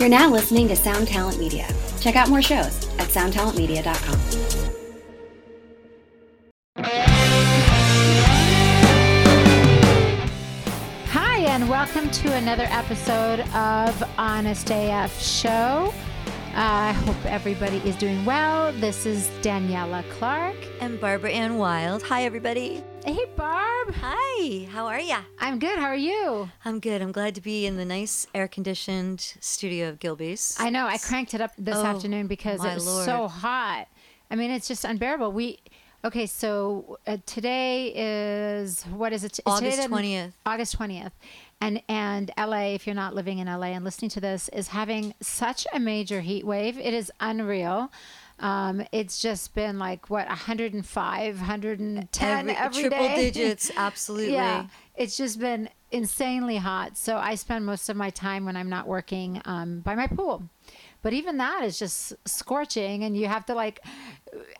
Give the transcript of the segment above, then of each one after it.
You're now listening to Sound Talent Media. Check out more shows at soundtalentmedia.com. Hi, and welcome to another episode of Honest AF Show. Uh, I hope everybody is doing well. This is Daniela Clarke. and Barbaranne Wylde. Hi, everybody. Hey, Barb. Hi, how are ya? I'm good. How are you? I'm good. I'm glad to be in the nice air conditioned studio of Gilby's. I know. I cranked it up this Oh, afternoon because my it was Lord. so hot. I mean, it's just unbearable. We. Okay, so uh, today is what is it? August 20th. August 20th. And and LA, if you're not living in LA and listening to this, is having such a major heat wave. It is unreal. Um, it's just been like what 105, 110 Every- every triple day. digits, absolutely. Yeah, it's just been insanely hot. So I spend most of my time when I'm not working um, by my pool. But even that is just scorching, and you have to like,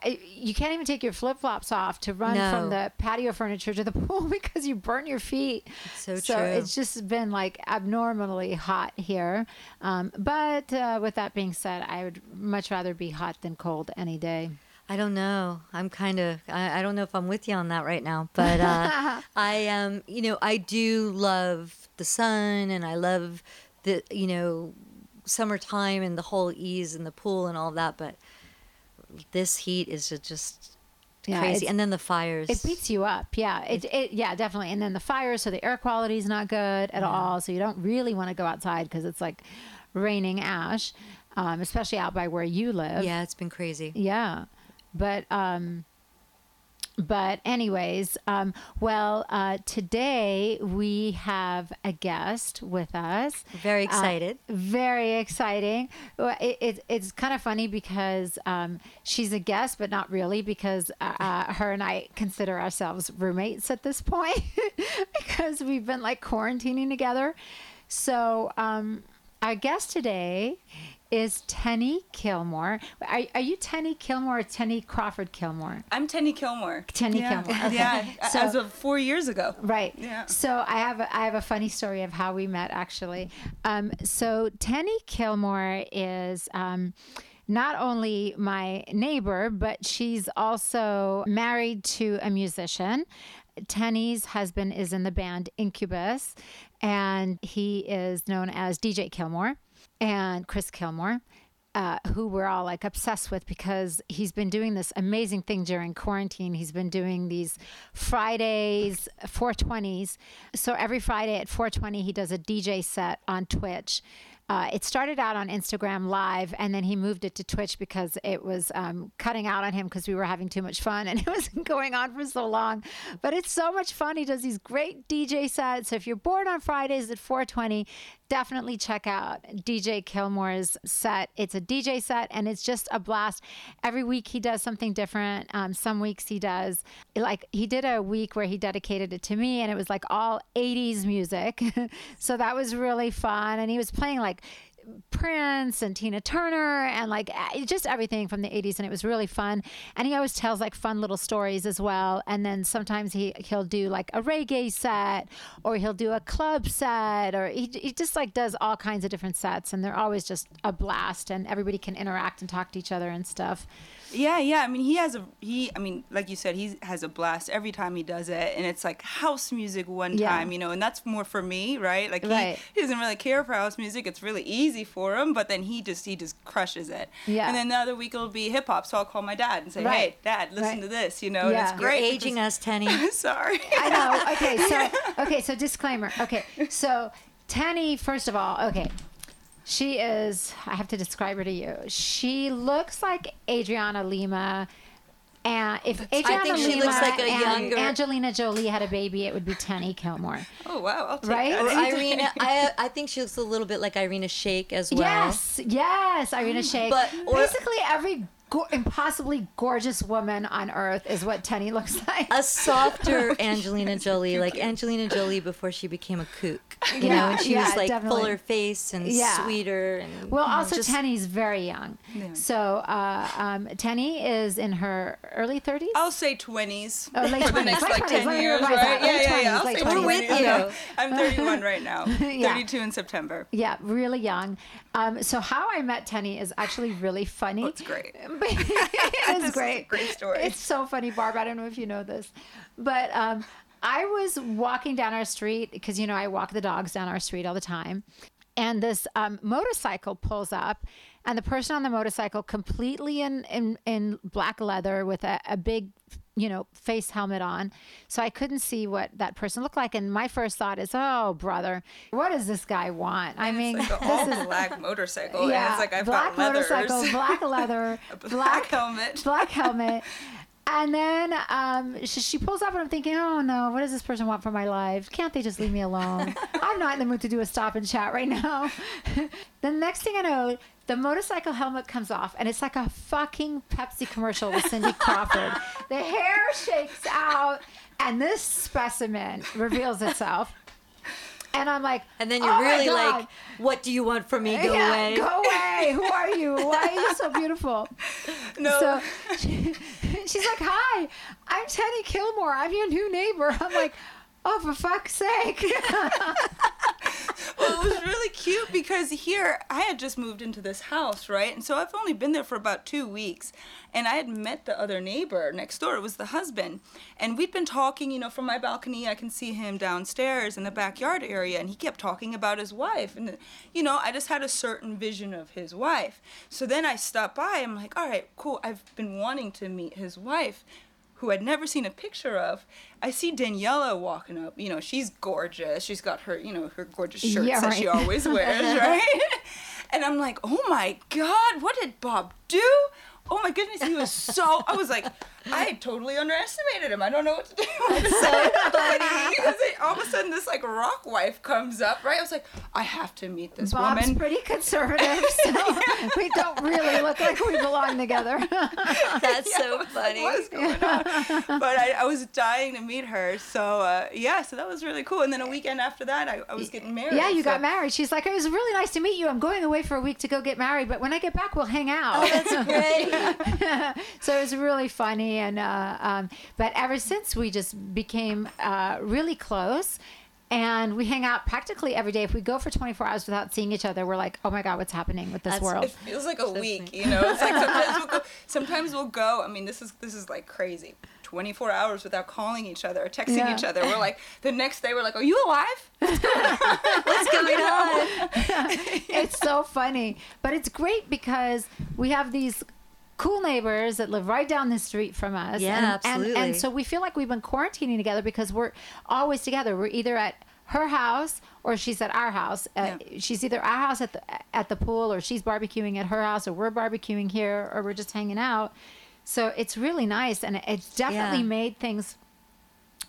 uh, you can't even take your flip flops off to run No. from the patio furniture to the pool because you burn your feet. so So true. it's just been like abnormally hot here. Um, but uh, with that being said, I would much rather be hot than cold any day. I don't know. I'm kind of, I, I don't know if I'm with you on that right now, but uh, I am, um, you know, I do love the sun and I love the, you know, summertime and the whole ease and the pool and all that, but this heat is just Yeah, crazy. And then the fires. It beats you up. Yeah. It, it yeah, definitely. And then the fires, so the air quality is not good at all. So you don't really want to go outside because it's like raining ash, um, especially out by where you live. yeah, it's been crazy. Yeah. But um but anyways, um, well, uh, today we have a guest with us. Very Uh, excited. very exciting. It, it, it's kind of funny because um, she's a guest, but not really, because uh, uh, her and I consider ourselves roommates at this point because we've been like quarantining together. So, um, our guest today is Tenny Kilmore. Are, are you Tenny Kilmore or Tenny Crawford Kilmore? I'm Tenny Kilmore. Tenny yeah. Kilmore, okay. Yeah, So- as of four years ago. Right. Yeah. So I have a, I have a funny story of how we met actually. Um, so Tenny Kilmore is. Um, not only my neighbor, but she's also married to a musician. Tenny's husband is in the band Incubus, and he is known as DJ Kilmore and Chris Kilmore uh, who we're all like obsessed with because he's been doing this amazing thing during quarantine. He's been doing these Fridays, 420s. So every Friday at 420, he does a DJ set on Twitch. Uh, it started out on Instagram Live, and then he moved it to Twitch because it was um, cutting out on him because we were having too much fun, and it wasn't going on for so long. But it's so much fun. He does these great DJ sets. So if you're bored on Fridays at 420, definitely check out DJ Kilmore's set. It's a DJ set, and it's just a blast. Every week he does something different. Um, some weeks he does like he did a week where he dedicated it to me, and it was like all 80s music. so that was really fun, and he was playing like Prince and Tina Turner and like just everything from the 80s and it was really fun. And he always tells like fun little stories as well. And then sometimes he he'll do like a reggae set or he'll do a club set or he, he just like does all kinds of different sets. And they're always just a blast and everybody can interact and talk to each other and stuff Yeah, yeah. I mean, he has a he. I mean, like you said, he has a blast every time he does it, and it's like house music one Yeah. time, you know, and that's more for me, right? Like he, Right. he doesn't really care for house music. It's really easy for him, but then he just he just crushes it. Yeah. And then the other week it'll be hip hop, so I'll call my dad and say, Right. "Hey, Dad, listen Right. to this," you know, Yeah. and it's great. You're aging us, Tenny. because- Sorry. I know. Okay, so okay, so disclaimer. Okay, so Tenny, first of all, okay, she is. I have to describe her to you. She looks like Adriana Lima. And if Adriana think she Lima looks like a and younger- Angelina Jolie had a baby, it would be Tenny Kilmore. Oh wow, I'll take Right? that. Irina, I I think she looks a little bit like Irina Shayk as well. Yes, yes, Irina mm. Shayk. But- or- basically every go- impossibly gorgeous woman on earth is what Tenny looks like. A softer Angelina Jolie, like Angelina Jolie before she became a kook. You Yeah, know, and she yeah, was like definitely. fuller face and Yeah. sweeter. And, Well, you know, also just- Tenny's very young. So uh, um, Tenny is in her early 30s. I'll say 20s Oh, late for the next like 10 years, revise that. right? Yeah, Late yeah, yeah. 20s, I'll late say 20s. 20s. We're with you. I'm 31 right now. Yeah. 32 in September. Yeah, really young. Um, so how I met Tenny is actually really funny. It's great. it is This is a great. great story. It's so funny, Barb. I don't know if you know this, but um, I was walking down our street because you know I walk the dogs down our street all the time, and this um, motorcycle pulls up, and the person on the motorcycle completely in in, in black leather with a, a big you know face helmet on so i couldn't see what that person looked like and my first thought is oh brother what does this guy want i mean It's like all black motorcycle. and yeah, it's like I've black got leathers. motorcycle, black leather, a black, helmet. black helmet. And then um, she, she pulls up, and I'm thinking, oh no, what does this person want from my life? Can't they just leave me alone? I'm not in the mood to do a stop and chat right now. the next thing I know, the motorcycle helmet comes off, and it's like a fucking Pepsi commercial with Cindy Crawford. the hair shakes out, and this specimen reveals itself. And I'm like, And then you're "Oh really like, what do you want from me? Go Yeah, away. Go away. Who are you? Why are you so beautiful? No. So she, she's like, Hi, I'm Tenny Kilmore. I'm your new neighbor. I'm like, Oh, for fuck's sake. well, it was really cute because here I had just moved into this house, right? And so I've only been there for about two weeks. And I had met the other neighbor next door. It was the husband. And we'd been talking, you know, from my balcony, I can see him downstairs in the backyard area. And he kept talking about his wife. And, you know, I just had a certain vision of his wife. So then I stopped by. I'm like, all right, cool. I've been wanting to meet his wife who I'd never seen a picture of. I see Daniela walking up. You know, she's gorgeous. She's got her, you know, her gorgeous shirts Yeah, that she always wears, right? and I'm like, oh my God, what did Bob do? Oh my goodness, he was so. I was like, I totally underestimated him. I don't know what to do. It's so funny because all of a sudden this like rock wife comes up, right? I was like, I have to meet this Bob's woman. pretty conservative, so we don't really look like we belong together. That's so Like, funny. What is going on? but I, I was dying to meet her. So uh, yeah, so that was really cool. And then a weekend after that, I, I was getting married. yeah, you so- got married. She's like, It was really nice to meet you. I'm going away for a week to go get married, but when I get back, we'll hang out. Oh, that's great. so it was really funny and uh, um, but ever since we just became uh, really close and we hang out practically every day if we go for 24 hours without seeing each other we're like oh my god what's happening with this That's- world It feels like a week, you know. It's like sometimes we'll go. Sometimes we'll go. I mean, this is this is like crazy. 24 hours without calling each other or texting Yeah. each other. We're like the next day we're like, "Are you alive?" What's going on? it's so funny but it's great because we have these cool neighbors that live right down the street from us. Yeah, and, And, absolutely. and so we feel like we've been quarantining together because we're always together. We're either at her house or she's at our house. Uh, she's either our house at the at the pool or she's barbecuing at her house or we're barbecuing here or we're just hanging out. So it's really nice. And it's definitely Yeah. made things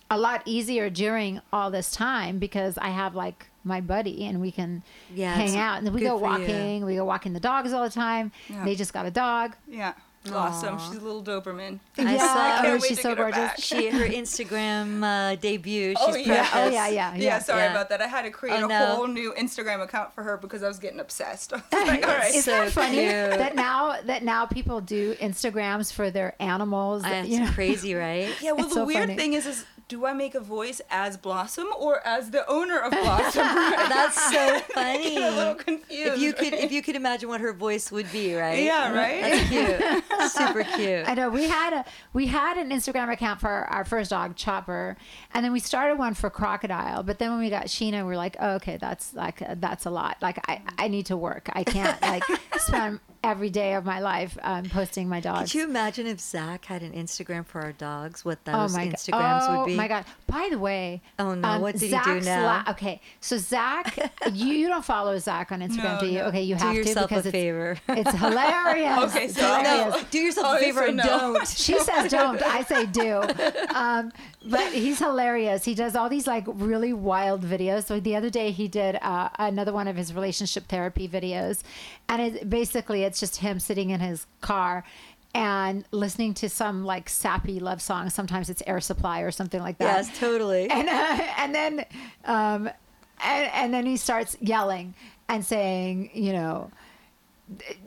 a lot easier during all this time because I have like my buddy and we can Yeah, hang out and then we go for you. walking. We go walking the dogs all the time. Yeah. They just got a dog. Yeah, awesome. She's a little Doberman. I yeah, saw- I oh, can't she's so get her gorgeous. She her Instagram uh, debut. She's Oh, yeah. precious. Oh yeah, yeah, Yeah, yeah. sorry Yeah. about that. I had to create Oh, a no. whole new Instagram account for her because I was getting obsessed. I was like, all right. Isn't So that funny cute. that now that now people do Instagrams for their animals? That's you know? crazy, right? Yeah, well, It's the so weird funny. thing is, is do I make a voice as Blossom or as the owner of Blossom? That's so I get funny. a little confused. If you could, if you could imagine what her voice would be, right? Yeah, right? That's cute. Super cute. I know we had a we had an Instagram account for our first dog Chopper, and then we started one for Crocodile. But then when we got Sheena, we were like, oh, okay, that's like uh, that's a lot. Like I I need to work. I can't like spend every day of my life um, posting my dogs. Could you imagine if Zakk had an Instagram for our dogs? What Oh those my go- Instagrams oh would be? Oh my god! By the way, Oh, no. What did he do Zakk's now? okay, so Zakk, you, you don't follow Zakk on Instagram, No, do you? no. Okay, you Do have yourself to because a it's favor. it's hilarious. Okay, It's so no. Do yourself Oh, a favor so and no. don't. She says don't. I say do. Um, but he's hilarious. He does all these like really wild videos. So the other day he did uh, another one of his relationship therapy videos, and it basically it's just him sitting in his car and listening to some like sappy love song. Sometimes it's Air Supply or something like that. Yes, totally. And uh, and then um, and, and then he starts yelling and saying, you know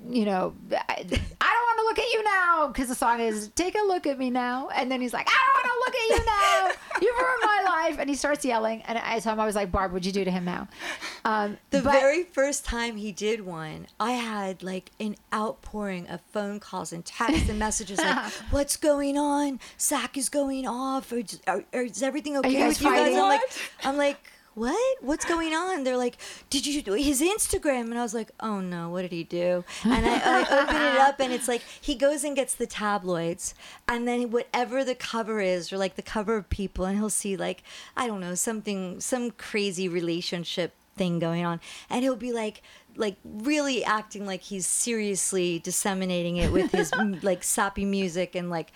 you know, I, I don't want to look at you now because the song is "Take a look at me now," and then he's like, "I don't want to look at you now." You've ruined my life. And he starts yelling. And I told him, I was like, Barb, what'd you do to him now? Um, The but- very first time he did one, I had like an outpouring of phone calls and texts and messages like, "What's going on? Zakk is going off. Or, is- or is everything okay guys with you guys?" I'm like, I'm like, what? What's going on? They're like, did you do his Instagram? And I was like, oh no, what did he do? And I, I open it up, and it's like he goes and gets the tabloids, and then whatever the cover is, or like the cover of People, and he'll see like I don't know something, some crazy relationship thing going on, and he'll be like. Like really acting like he's seriously disseminating it with his like sappy music and like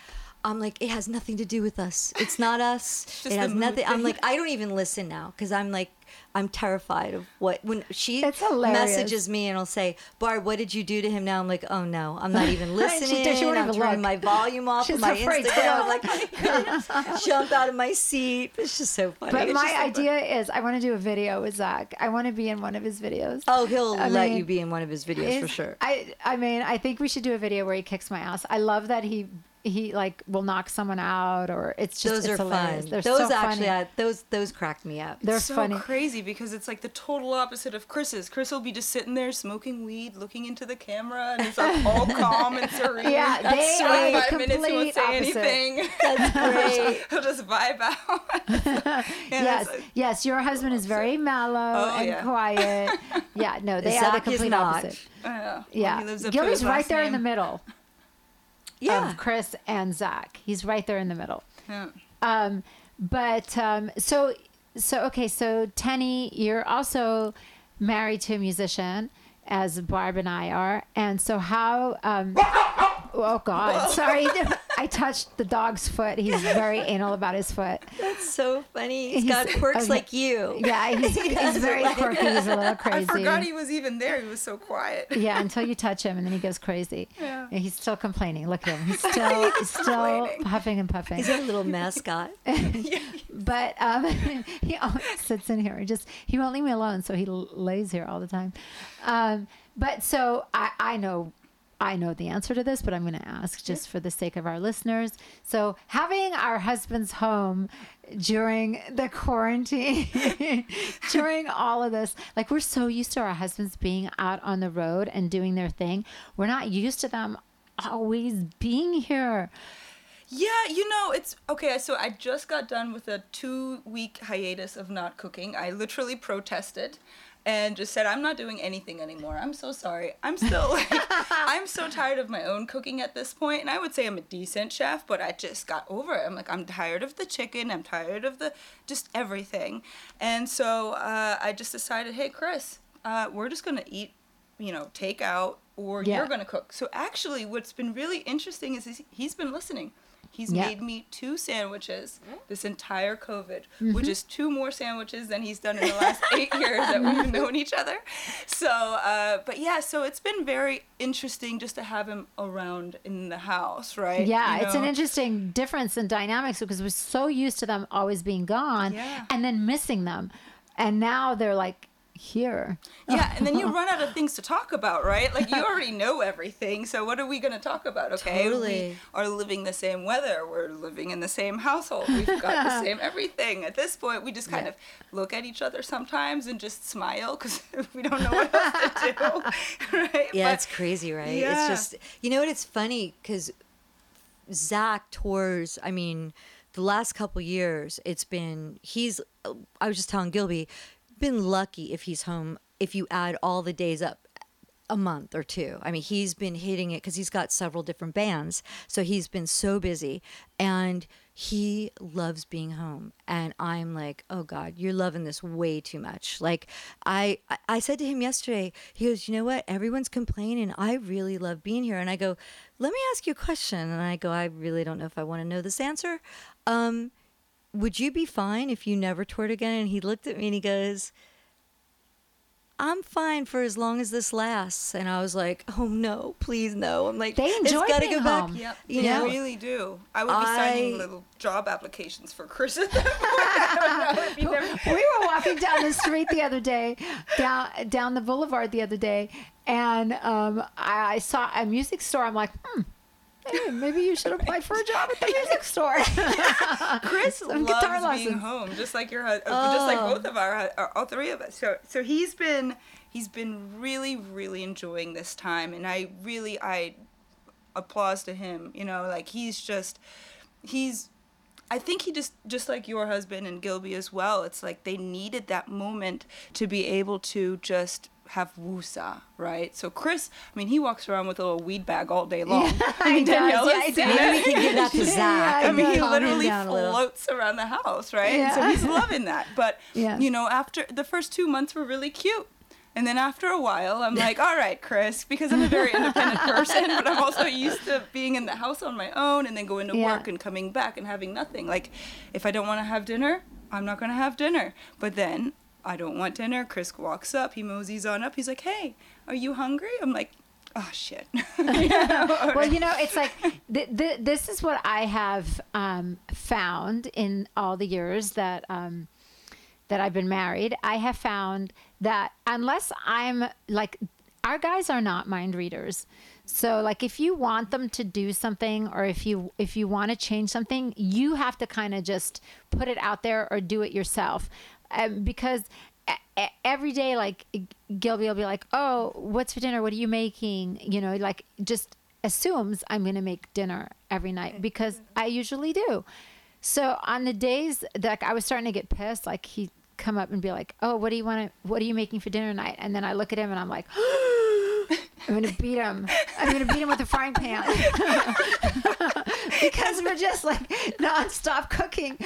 I'm like, it has nothing to do with us. It's not us. just it has mood nothing. I'm like, I don't even listen now because I'm like, I'm terrified of what when she messages me and I'll say, Barb, what did you do to him? Now I'm like, oh no, I'm not even listening. she won't I'm even turning look. my volume off She's my afraid to Instagram. I'm look. like, jump out of my seat. It's just so funny. But It's my just so funny. idea is I want to do a video with Zakk. I want to be in one of his videos. Oh, he'll I let mean, you be in one of his videos for sure. I I mean, I think we should do a video where he kicks my ass. I love that he he like will knock someone out or it's just those it's are hilarious. fun. They're those so actually, funny. uh, those those cracked me up. They're so funny. crazy because it's like the total opposite of Chris's. Chris will be just sitting there smoking weed, looking into the camera, and it's like all calm and serene. Yeah, That's they sweet. are the Five minutes, he won't say opposite. anything. That's great. He'll just vibe out. Yeah, yes, that's- yes. Your husband is very mellow Oh, and yeah. quiet. Yeah, no, they are the complete opposite. I know. Well, Yeah, he lives up to Gilby's his right last there in the middle Yeah. of Chris and Zakk. He's right there in the middle. Yeah. Um, but um, so so okay, so Tenny, you're also married to a musician, as Barb and I are, and so how? Um, oh God, sorry, I touched the dog's foot. He's very anal about his foot. That's so funny. He's He's- got quirks okay. like you. Yeah, he's, He he's very like- quirky. He's a little crazy. I forgot he was even there. He was so quiet. yeah, until you touch him, and then he goes crazy. Yeah. And he's still complaining. Look at him. He's still he's still puffing and puffing. He's a little mascot. but um, he always sits in here. He just he won't leave me alone, so he lays here all the time. Um, but so I, I know. I know the answer to this, but I'm going to ask just for the sake of our listeners. So, having our husbands home during the quarantine, during all of this, like we're so used to our husbands being out on the road and doing their thing. We're not used to them always being here. Yeah, you know, it's okay. So I just got done with a two week hiatus of not cooking. I literally protested and just said, I'm not doing anything anymore. I'm so sorry. I'm still like, I'm so tired of my own cooking at this point. And I would say I'm a decent chef, but I just got over it. I'm like, I'm tired of the chicken. I'm tired of the just everything. And so uh, I just decided, hey, Chris, uh, we're just going to eat, you know, take out or Yeah. you're going to cook. So actually, what's been really interesting is he's- he's been listening. He's Yeah. made me two sandwiches this entire COVID, Mm-hmm. which is two more sandwiches than he's done in the last eight years that we've known each other. So, uh, but yeah, so it's been very interesting just to have him around in the house, right? Yeah, You it's an interesting difference in dynamics because we're so used to them always being gone Yeah. and then missing them. And now they're like here. Yeah, and then you run out of things to talk about, right? Like you already know everything, so what are we going to talk about? Okay, Totally. we are living the same weather, we're living in the same household, we've got the same everything. At this point, we just kind Yeah. of look at each other sometimes and just smile because we don't know what else to do, right? Yeah, But- it's crazy, right? Yeah. It's just you know what? It's funny because Zakk tours. I mean, the last couple years, it's been he's. I was just telling Gilby, been lucky if he's home. If you add all the days up, a month or two. I mean, he's been hitting it because he's got several different bands. So he's been so busy and he loves being home. And I'm like, oh God, you're loving this way too much. Like I, I- said to him yesterday, he goes, you know what? Everyone's complaining. I really love being here. And I go, let me ask you a question. And I go, I really don't know if I want to know this answer. Um, would you be fine if you never toured again? And he looked at me and he goes, I'm fine for as long as this lasts. And I was like, oh no, please no. I'm like, They it's enjoy gotta being go back. home. Yep, You they know, really do. I would be signing little job applications for Chris at that point. I don't know if he never- we were walking down the street the other day, down down the boulevard the other day, and um, I, I saw a music store. I'm like, hmm, hey, maybe you should apply for a job at the music store. Chris Some guitar loves being lessons. home, just like your husband, uh, just like Oh. both of our, our, uh, all three of us. So, so he's been, he's been really, really enjoying this time, and I really, I applause to him. You know, like he's just, he's. I think he just, just like your husband and Gilby as well. It's like they needed that moment to be able to just have wusa, right? So Chris, I mean, he walks around with a little weed bag all day long. Yeah, I mean, he does. Yeah, does. Maybe we can give that to Zakk. Yeah, I mean, he literally down a little. floats around the house, right? And so he's loving that. But Yeah. you know, after the first two months were really cute. And then after a while, I'm like, all right, Chris, because I'm a very independent person, but I'm also used to being in the house on my own and then going to Yeah. work and coming back and having nothing. Like, if I don't want to have dinner, I'm not going to have dinner. But then I don't want dinner. Chris walks up, he moseys on up. He's like, hey, are you hungry? I'm like, oh, shit. well, you know, it's like th- th- this is what I have um, found in all the years that um, that I've been married. I have found that unless I'm like, our guys are not mind readers. So, like, if you want them to do something, or if you if you want to change something, you have to kind of just put it out there or do it yourself, um, because every day, like Gilby will be like, "Oh, what's for dinner? What are you making?" You know, like just assumes I'm going to make dinner every night because I usually do. So on the days that like, I was starting to get pissed, like he'd come up and be like, "Oh, what do you want to? What are you making for dinner tonight?" And then I look at him and I'm like. I'm gonna beat him. I'm gonna beat him with a frying pan because we're just like nonstop cooking.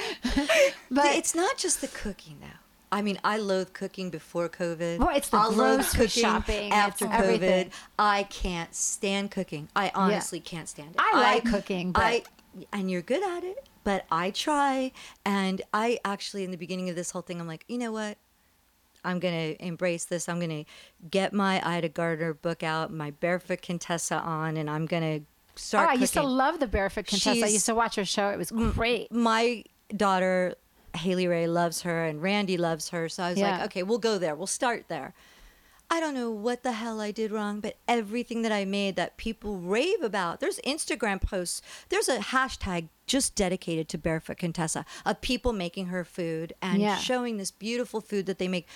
But it's not just the cooking though. I mean, I loathe cooking before COVID. Well, it's the I loathe cooking shopping, after COVID. everything. I can't stand cooking. I honestly can't stand it. I like cooking, but- I and you're good at it, but I try. And I actually, in the beginning of this whole thing, I'm like, you know what? I'm gonna embrace this. I'm gonna get my Ina Garten book out, my Barefoot Contessa on, and I'm gonna oh, start. Ah, I used to love the Barefoot Contessa. I used to watch her show. It was great. my daughter Hayley Rae loves her and Randy loves her. So I was Yeah. like, okay, we'll go there. We'll start there. I don't know what the hell I did wrong, but everything that I made that people rave about. There's Instagram posts. There's a hashtag just dedicated to Barefoot Contessa of people making her food and Yeah. showing this beautiful food that they make.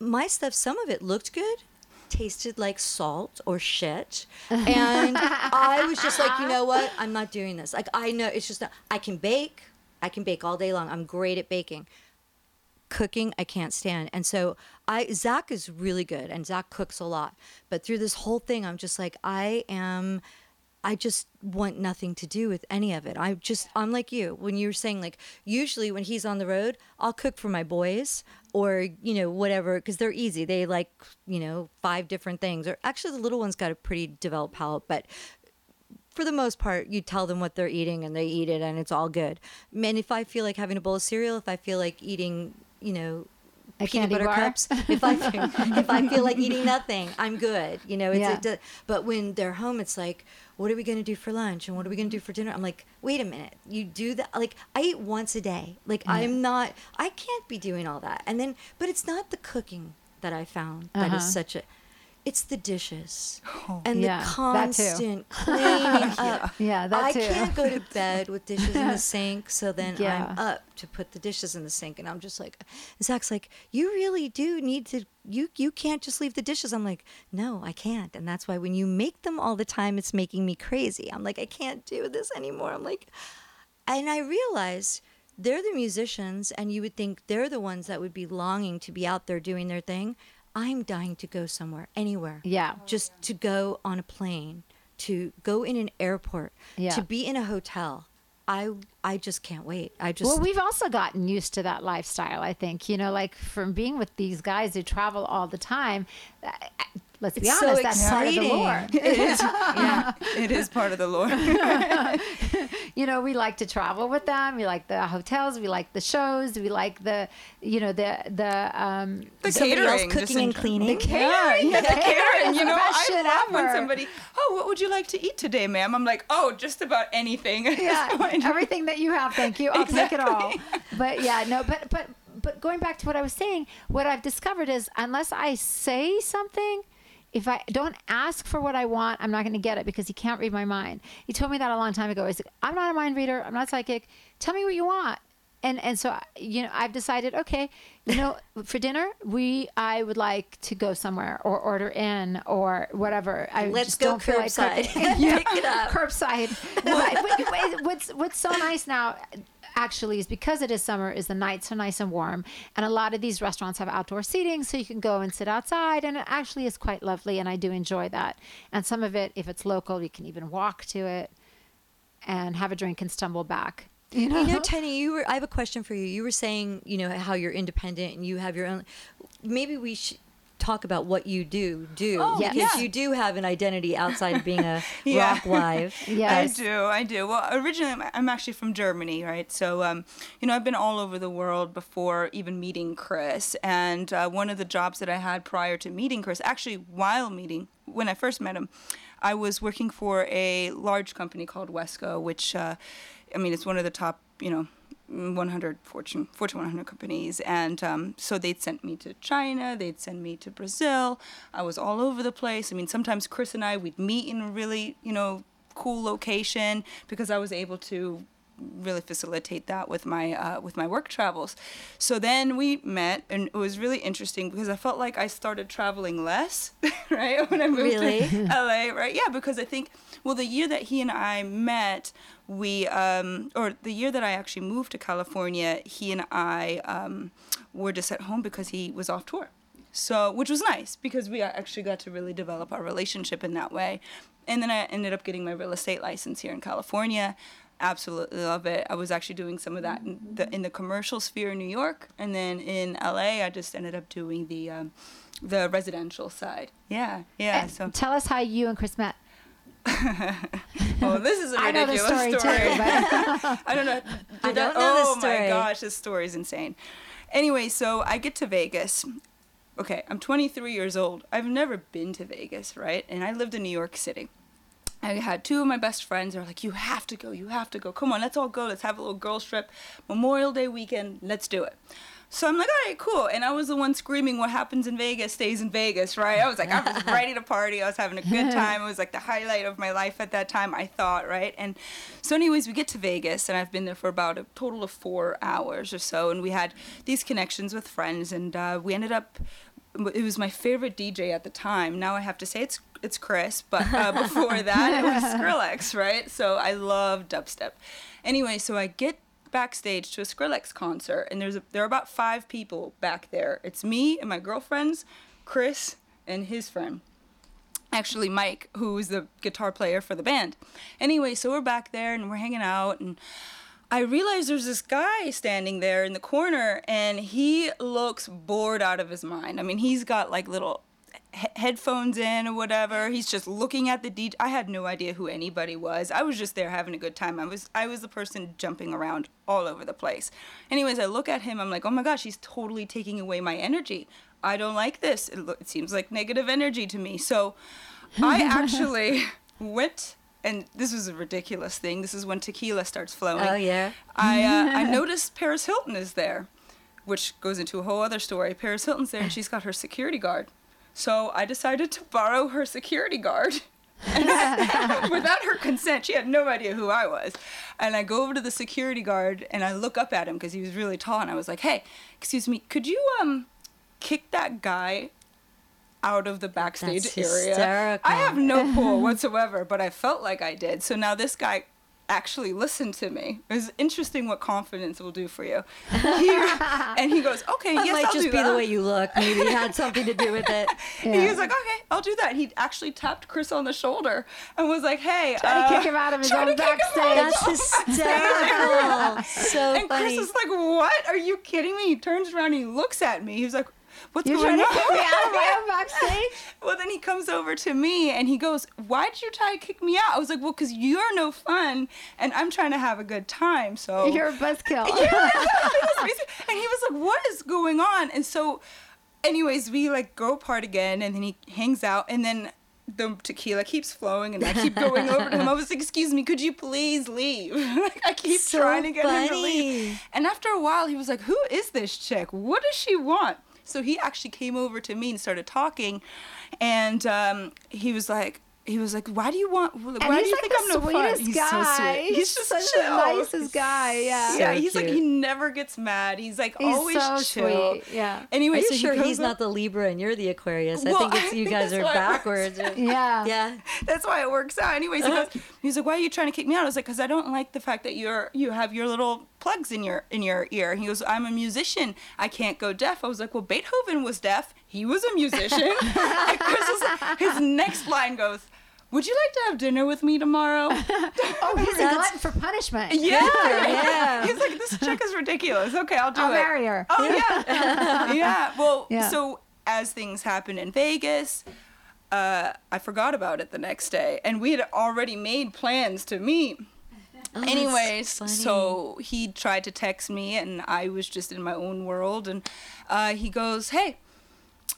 My stuff, some of it looked good, tasted like salt or shit. And I was just like, you know what? I'm not doing this. Like, I know it's just, not, I can bake. I can bake all day long. I'm great at baking cooking I can't stand. And so I Zakk is really good and Zakk cooks a lot. But through this whole thing I'm just like I am I just want nothing to do with any of it. I just I'm like you. When you were saying like usually when he's on the road, I'll cook for my boys or you know whatever cuz they're easy. They like, you know, five different things. Or actually the little one's got a pretty developed palate, but for the most part, you tell them what they're eating and they eat it and it's all good. And if I feel like having a bowl of cereal, if I feel like eating, you know, A peanut butter bar? cups, if I feel, if I feel like eating nothing, I'm good. You know, it's Yeah. it but when they're home, it's like, what are we going to do for lunch and what are we going to do for dinner? I'm like, wait a minute, you do that? Like I eat once a day. Like I'm not, I can't be doing all that. And then, but it's not the cooking that I found that is Uh-huh. such a. It's the dishes oh. and Yeah, the constant cleaning up. Yeah, that I too. can't go to bed with dishes in the sink, so then Yeah. I'm up to put the dishes in the sink, and I'm just like, Zakk's like, you really do need to. You you can't just leave the dishes. I'm like, no, I can't, and that's why when you make them all the time, it's making me crazy. I'm like, I can't do this anymore. I'm like, and I realized they're the musicians, and you would think they're the ones that would be longing to be out there doing their thing. I'm dying to go somewhere, anywhere Yeah. just to go on a plane, to go in an airport, Yeah. to be in a hotel. I I just can't wait. I just Well, we've also gotten used to that lifestyle, I think. You know, like from being with these guys who travel all the time. Let's be It's so that's part of the exciting. lore. It is. yeah, it is part of the lore. you know, we like to travel with them. We like the hotels. We like the shows. We like the, you know, the the um, The else catering, just cooking in and cleaning. Yeah, yeah, the catering. You know, I love when somebody, oh, what would you like to eat today, ma'am? I'm like, oh, just about anything. yeah, everything that you have, thank you. I'll take it all. But yeah, no, but but but going back to what I was saying, what I've discovered is unless I say something, if I don't ask for what I want, I'm not going to get it because he can't read my mind. He told me that a long time ago. He's like, I'm not a mind reader. I'm not psychic. Tell me what you want. And and so you know, I've decided, okay, you know, for dinner, we I would like to go somewhere or order in or whatever. I Let's just go don't feel like curbside. Pick it up. curbside. What's what's so nice now actually is because it is summer is the nights are nice and warm and a lot of these restaurants have outdoor seating so you can go and sit outside and it actually is quite lovely and I do enjoy that. And some of it if it's local you can even walk to it and have a drink and stumble back. You know, You know, Tenny, you were. I have a question for you. You were saying, you know, how you're independent and you have your own. Maybe we should talk about what you do do Oh, Yes. because yeah. you do have an identity outside of being a Yeah. rock wife. Yes. I do, I do. Well, originally I'm- I'm actually from Germany, right? So, um, you know, I've been all over the world before even meeting Chris. And uh, one of the jobs that I had prior to meeting Chris, actually while meeting, when I first met him, I was working for a large company called Wesco, which, uh, I mean, it's one of the top, you know, 100 Fortune Fortune 100 companies, and um, so they'd sent me to China, they'd send me to Brazil. I was all over the place. I mean, sometimes Chris and I we'd meet in a really, you know, cool location because I was able to really facilitate that with my uh, with my work travels. So then we met, and it was really interesting because I felt like I started traveling less, right, when I moved Really? to LA, right? Yeah, because I think well, the year that he and I met, we um, or the year that I actually moved to California, he and I um, were just at home because he was off tour. So, which was nice because we actually got to really develop our relationship in that way. And then I ended up getting my real estate license here in California. Absolutely love it. I was actually doing some of that in the, in the commercial sphere in New York, and then in LA, I just ended up doing the um, the residential side. Yeah, yeah. So, Tell us how you and Chris met. oh, this is a I know the ridiculous story, too, I don't know. I don't know oh story. my gosh, this story is insane. Anyway, so I get to Vegas. Okay, I'm 23 years old. I've never been to Vegas, right? And I lived in New York City. I had two of my best friends. They're like, "You have to go. You have to go. Come on, let's all go. Let's have a little girls trip. Memorial Day weekend. Let's do it." So I'm like, "All right, cool." And I was the one screaming, "What happens in Vegas stays in Vegas," right? I was like, I was ready to party. I was having a good time. It was like the highlight of my life at that time. I thought, right? And so, anyways, we get to Vegas, and I've been there for about a total of four hours or so. And we had these connections with friends, and uh, we ended up it was my favorite DJ at the time. Now I have to say it's it's Chris, but uh, before that it was Skrillex, right? So I love dubstep. Anyway, so I get backstage to a Skrillex concert, and there's a, there are about five people back there. It's me and my girlfriends, Chris and his friend actually Mike, who's the guitar player for the band. Anyway, so we're back there and we're hanging out and I realize there's this guy standing there in the corner and he looks bored out of his mind. I mean, he's got like little he- headphones in or whatever. He's just looking at the DJ. I had no idea who anybody was. I was just there having a good time. I was I was the person jumping around all over the place. Anyways, I look at him. I'm like, "Oh my gosh, he's totally taking away my energy. I don't like this. It, lo- it seems like negative energy to me." So, I actually went and this was a ridiculous thing. This is when tequila starts flowing. Oh yeah. I uh, I noticed Paris Hilton is there, which goes into a whole other story. Paris Hilton's there and she's got her security guard. So I decided to borrow her security guard. Without her consent, she had no idea who I was. And I go over to the security guard and I look up at him because he was really tall. And I was like, "Hey, excuse me, could you um kick that guy out of the backstage That's area?" hysterical. I have no pull whatsoever, but I felt like I did. So now this guy actually listen to me. It was interesting what confidence will do for you. He- and he goes, "Okay, That yes, might I'll just be that." the way you look. Maybe it had something to do with it. He was like, "Okay, I'll do that." And He actually tapped Chris on the shoulder and was like, "Hey, Trying uh, to kick him out of his own backstage. That's hysterical. so And funny. Chris is like, "What? Are you kidding me?" He turns around and he looks at me. He was like, "What's You're going to on?" kick me out of my backstage? well, then he comes over to me and he goes, "Why did you try to kick me out?" I was like, "Well, because you're no fun, and I'm trying to have a good time." So You're a buzzkill. yeah, and he was like, "What is going on?" And so, anyways, we like go apart again, and then he hangs out, and then the tequila keeps flowing, and I keep going over to him. I was like, "Excuse me, could you please leave?" like, I keep So trying to get him to leave. And after a while, he was like, "Who is this chick? What does she want?" So he actually came over to me and started talking, and um, he was like. He was like, "Why do you want? Why do you like think I'm no fun?" He's guy. so sweet. He's, He's just such the chill. nicest guy, yeah. yeah. So He's like he never gets mad. He's like He's always so chill. sweet. Yeah. Anyway, Are you so sure goes he's up- not the Libra and you're the Aquarius? I Well, think I it's you think guys are backwards. Yeah. yeah. That's why it works out. Anyways, he goes, he's like, "Why are you trying to kick me out?" I was like, "Cause I don't like the fact that you're you have your little plugs in your in your ear." He goes, "I'm a musician. I can't go deaf." I was like, "Well, Beethoven was deaf. He was a musician." Chris was his next line goes, "Would you like to have dinner with me tomorrow?" Oh, he's a glutton for punishment. yeah, yeah. He's like, "This chick is ridiculous." Okay, I'll do I'll it. marry her. Oh yeah, yeah. Well, Yeah. so as things happened in Vegas, uh, I forgot about it the next day, and we had already made plans to meet. Oh, Anyways, so he tried to text me, and I was just in my own world, and uh, he goes, "Hey."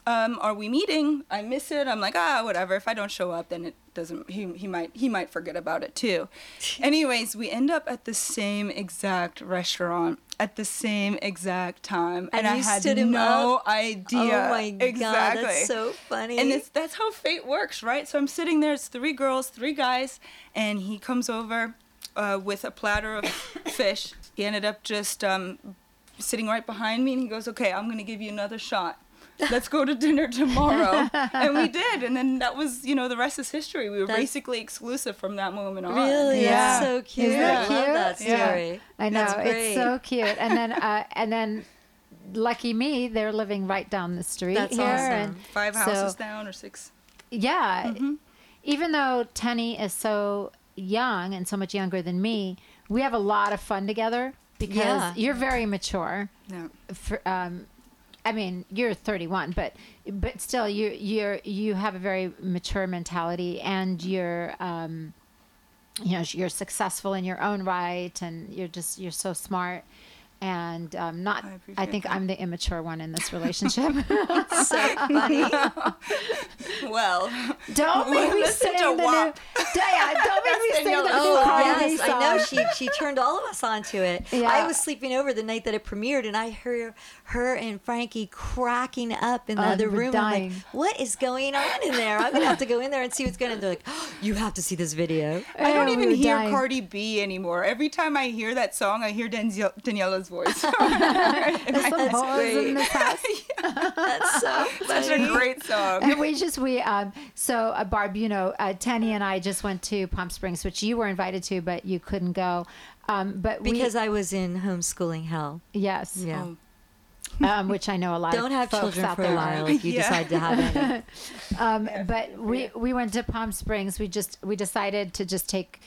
Um, are we meeting? I miss it. I'm like, ah, whatever. If I don't show up, then it doesn't. He, he might he might forget about it too. Anyways, we end up at the same exact restaurant at the same exact time, and, And I had no up? idea. Oh my god, exactly. that's so funny. And it's, that's how fate works, right? So I'm sitting there, it's three girls, three guys, and he comes over uh, with a platter of fish. He ended up just um, sitting right behind me, and he goes, Okay, I'm going to give you another shot. Let's go to dinner tomorrow. and we did. And then that was, you know, the rest is history. We were That's- basically exclusive from that moment on. really, Yeah. that's so cute. Isn't I that love that cute? Yeah. story. I know That's it's so cute. And then, uh, and then, lucky me, they're living right down the street That's here. awesome. And Five so- houses down or six. Yeah. Mm-hmm. Even though Tenny is so young and so much younger than me, we have a lot of fun together because Yeah. you're very mature. Yeah. For, um, I mean, you're 31, but but still, you you're you have a very mature mentality, and you're um, you know you're successful in your own right, and you're just you're so smart. And um, not, I I, think that. I'm the immature one in this relationship. so funny. Well, Don't make me to the new. WAP. Yeah, don't make me sing the Oh Cardi B yes, I know. She she turned all of us onto it. Yeah. I was sleeping over the night that it premiered, and I heard her and Frankie cracking up in the Oh, other they were room. I'm like, "What is going on in there? I'm gonna have to go in there and see what's going on." They're like, oh, "You have to see this video." I don't Yeah, even were hear dying. Cardi B anymore. Every time I hear that song, I hear Danielle, Daniela's voice. Some That's hoes in great. this. That's so Such a great song. And we just we um so uh, Barb, you know, uh, Tenny and I just went to Palm Springs, which you were invited to, but you couldn't go. Um, but because we, I was in homeschooling hell. yes, Yeah. Oh. um, which I know a lot. Don't of have folks children out for a while are. if you Yeah. decide to have any. Um, but we we went to Palm Springs. We just we decided to just take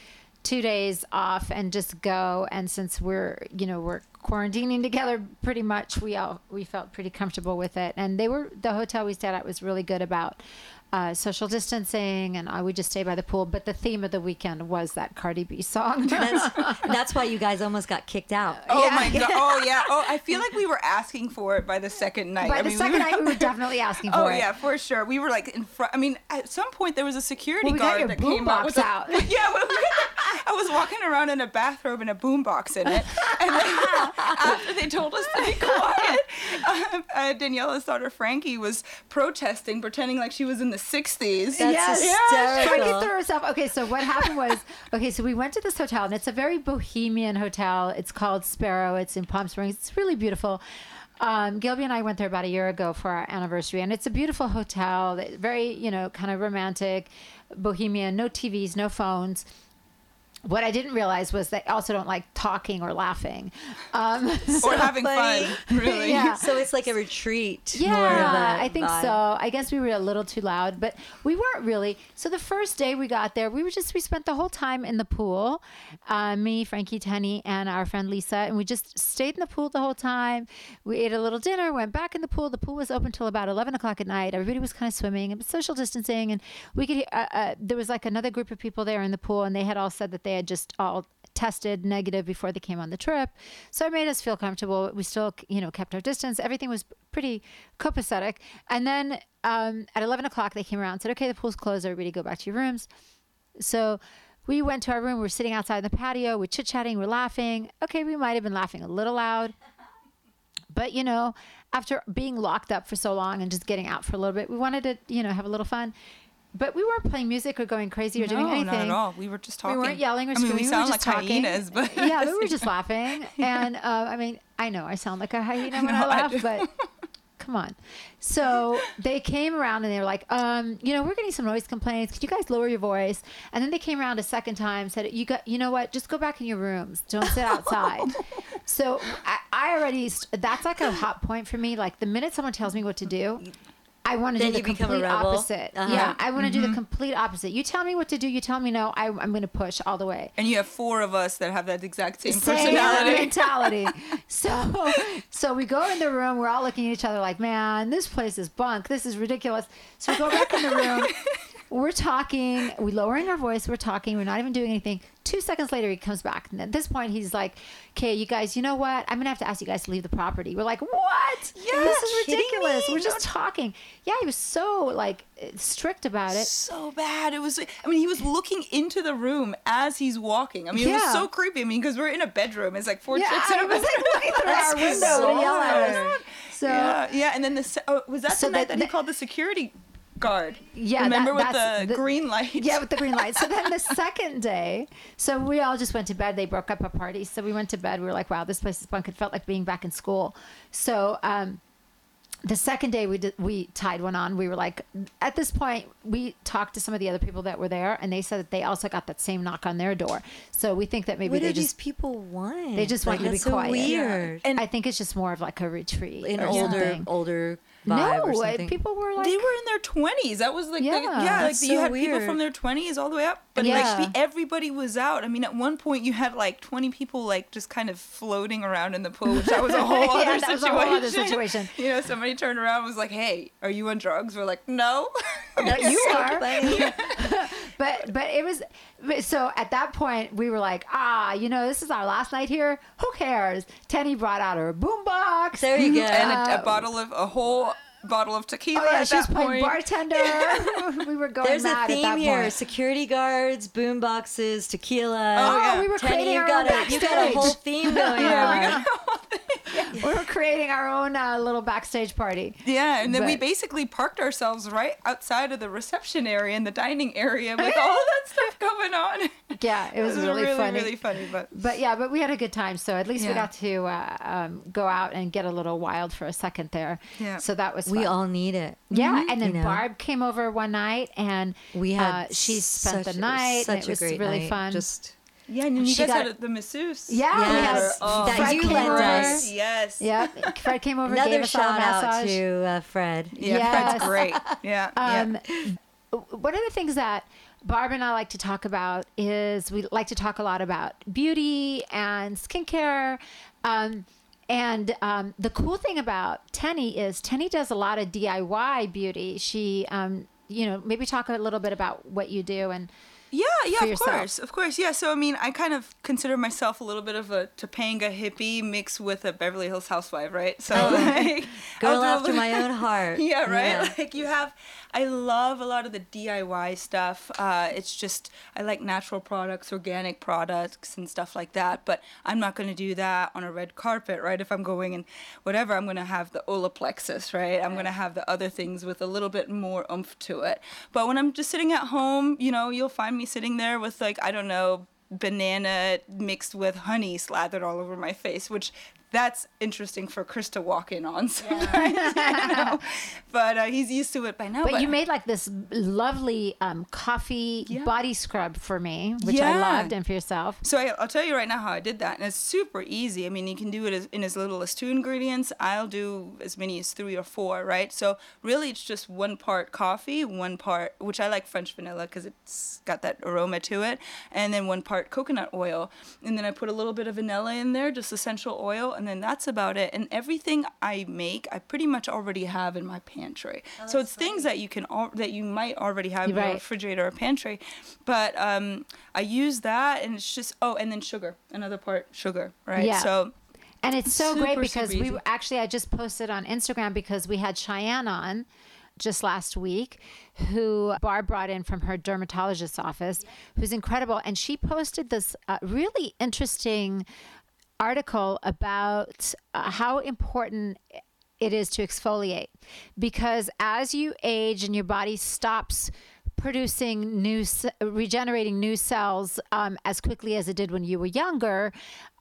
two days off and just go. And since we're you know we're quarantining together pretty much, we all we felt pretty comfortable with it. And they were the hotel we stayed at was really good about. Uh, social distancing, and I would just stay by the pool. But the theme of the weekend was that Cardi B song. That's, that's why you guys almost got kicked out. Oh my god! Oh yeah! Oh, I feel like we were asking for it by the second night. By I the mean, second we were, night, we were definitely asking for Oh it. Oh yeah, for sure. We were like in front. I mean, at some point there was a security Well, we got guard your that came out boombox out. Yeah, well, I was walking around in a bathrobe and a boombox in it, and then after they told us to be quiet, um, uh, Daniela's daughter Frankie was protesting, pretending like she was in the '60s. That's Yes. hysterical. Frankie threw herself. Okay, so what happened was, okay, so we went to this hotel, and it's a very bohemian hotel. It's called Sparrow. It's in Palm Springs. It's really beautiful. Um, Gilby and I went there about a year ago for our anniversary, and it's a beautiful hotel. Very, you know, kind of romantic, bohemian. No TVs, no phones. What I didn't realize was they also don't like talking or laughing. Um, or having funny. fun, really. Yeah. So it's like a retreat. more of Yeah, I think vibe. so. I guess we were a little too loud, but we weren't really. So the first day we got there, we were just we spent the whole time in the pool, uh, me, Frankie, Tenny, and our friend Lisa, and we just stayed in the pool the whole time. We ate a little dinner, went back in the pool. The pool was open till about eleven o'clock at night. Everybody was kind of swimming and social distancing, and we could. Uh, uh, there was like another group of people there in the pool, and they had all said that they had just all tested negative before they came on the trip. So it made us feel comfortable. We still, you know, kept our distance. Everything was pretty copacetic. And then um, at 11 o'clock, they came around and said, okay, the pool's closed. Everybody go back to your rooms. So we went to our room. We were sitting outside in the patio. We're chit chatting. We're laughing. Okay, we might have been laughing a little loud. But you know, after being locked up for so long and just getting out for a little bit, we wanted to, you know, have a little fun. But we weren't playing music or going crazy or doing no, anything. not at all. We were just talking. We weren't yelling or I mean, screaming. we sound were like talking. hyenas, but yeah, we were just laughing. And uh, I mean, I know I sound like a hyena when I No, I laugh, do. but come on. So they came around and they were like, um, you know, we're getting some noise complaints. Could you guys lower your voice? And then they came around a second time, said, you got, you know what? Just go back in your rooms. Don't sit outside. so I, I already, that's like a hot point for me. Like the minute someone tells me what to do. I want to do the you become a complete opposite. Uh-huh. Yeah, I want to do the complete opposite. You tell me what to do. You tell me no. I, I'm going to push all the way And you have four of us that have that exact same same personality. mentality. So, so we go in the room. We're all looking at each other like, man, this place is bunk. This is ridiculous. So we go back in the room. We're talking. We're lowering our voice. We're talking. We're not even doing anything. Two seconds later, he comes back. And at this point, he's like, "Okay, you guys, you know what? I'm gonna have to ask you guys to leave the property." We're like, "What? Yeah, this is ridiculous. me? We're just talking." Yeah, he was so like strict about it. so bad. It was. I mean, he was looking into the room as he's walking. I mean, it was so creepy. I mean, because we're in a bedroom. It's like four Yeah, chicks in a was bedroom. like looking through our window so to yell at us. So yeah, yeah. And then the oh, was that So the night the- that he the- called the security guard? Yeah, remember that- with the, the- green light? Yeah, with the green light. So then the second day, so we all just went to bed. They broke up a party, so we went to bed. We were like, "Wow, this place is bunk." It felt like being back in school. So um, the second day we did, we tied one on. We were like, at this point, we talked to some of the other people that were there, and they said that they also got that same knock on their door. So we think that maybe What they do these people want? They just want Like, you to be that's so quiet. Weird. And I think it's just more of like a retreat. An or older, something. older vibe or No, uh, something. people were like, they were in their twenties. That was like, Yeah. the, yeah, like That's you so had people from their twenties all the way up, but Yeah. like everybody was out. I mean, at one point you had like twenty people like just kind of floating around in the pool, which that was a whole Yeah, other that was a situation. whole other situation. you know, somebody turned around and was like, "Hey, are you on drugs?" We're like, "No." But you are. but but it was so at that point we were like ah you know this is our last night here who cares tenny brought out her boombox There you go. and a, a um, bottle of a whole bottle of tequila oh yeah at she was that playing point. bartender we were going mad. There's a mad at theme that here: point. security guards, boom boxes, tequila. Oh, Oh, yeah. we were Tenny, creating you our got own a you got a backstage. whole theme going Yeah, on. We were creating our own uh, little backstage party Yeah, and then we basically parked ourselves right outside of the reception area and the dining area with all that stuff going on. yeah it was, really, really, funny really funny. But but yeah, but we had a good time. So at least we got to uh, um, go out and get a little wild for a second there. Yeah. So that was We all need it. Yeah, and then You know? Barb came over one night, and We had uh, she spent such, the night. Such and it was a great really night. fun. Just yeah, and you She guys got- had the masseuse. yeah, we Yes, Oh, that Fred you lent us. Yes. Yep, Fred came over, Another gave us all a shout out massage. to uh, Fred. Yeah, Yes. Fred's great. Yeah. Um, yeah. one of the things that Barb and I like to talk about is we like to talk a lot about beauty and skincare. Um, and um, the cool thing about Tenny is Tenny does a lot of DIY beauty. She, um, you know, maybe talk a little bit about what you do and Yeah, yeah, of yourself. course, of course, yeah. So I mean, I kind of consider myself a little bit of a Topanga hippie mixed with a Beverly Hills housewife, right? So oh, like, Girl I'll do a after my own heart. Yeah, right. Yeah. Like you have, I love a lot of the DIY stuff. Uh, it's just I like natural products, organic products, and stuff like that. But I'm not going to do that on a red carpet, right? If I'm going and whatever, I'm going to have the Olaplexus, right? I'm going to have the other things with a little bit more oomph to it. But when I'm just sitting at home, you know, you'll find me sitting there with like I don't know banana mixed with honey slathered all over my face, which that's interesting for Chris to walk in on. sometimes, you know? But uh, he's used to it by now. But you made like this lovely um, coffee Yeah. body scrub for me, which I loved, and for yourself. So I, I'll tell you right now how I did that, and it's super easy. I mean, you can do it as, in as little as two ingredients. I'll do as many as three or four, right? So really, it's just one part coffee, one part, which I like French vanilla because it's got that aroma to it, and then one part coconut oil, and then I put a little bit of vanilla in there, just essential oil, and then that's about it. And everything I make, I pretty much already have in my pantry. so it's things that you can al- that you might already have in your refrigerator or pantry. But um, I use that, and it's just oh, and then sugar, another part sugar, right? Yeah. So And it's so great because we actually I just posted on Instagram because we had Cheyenne on just last week who Barb brought in from her dermatologist's office who's incredible and she posted this uh, really interesting article about uh, how important it is to exfoliate because as you age and your body stops producing new regenerating new cells um, as quickly as it did when you were younger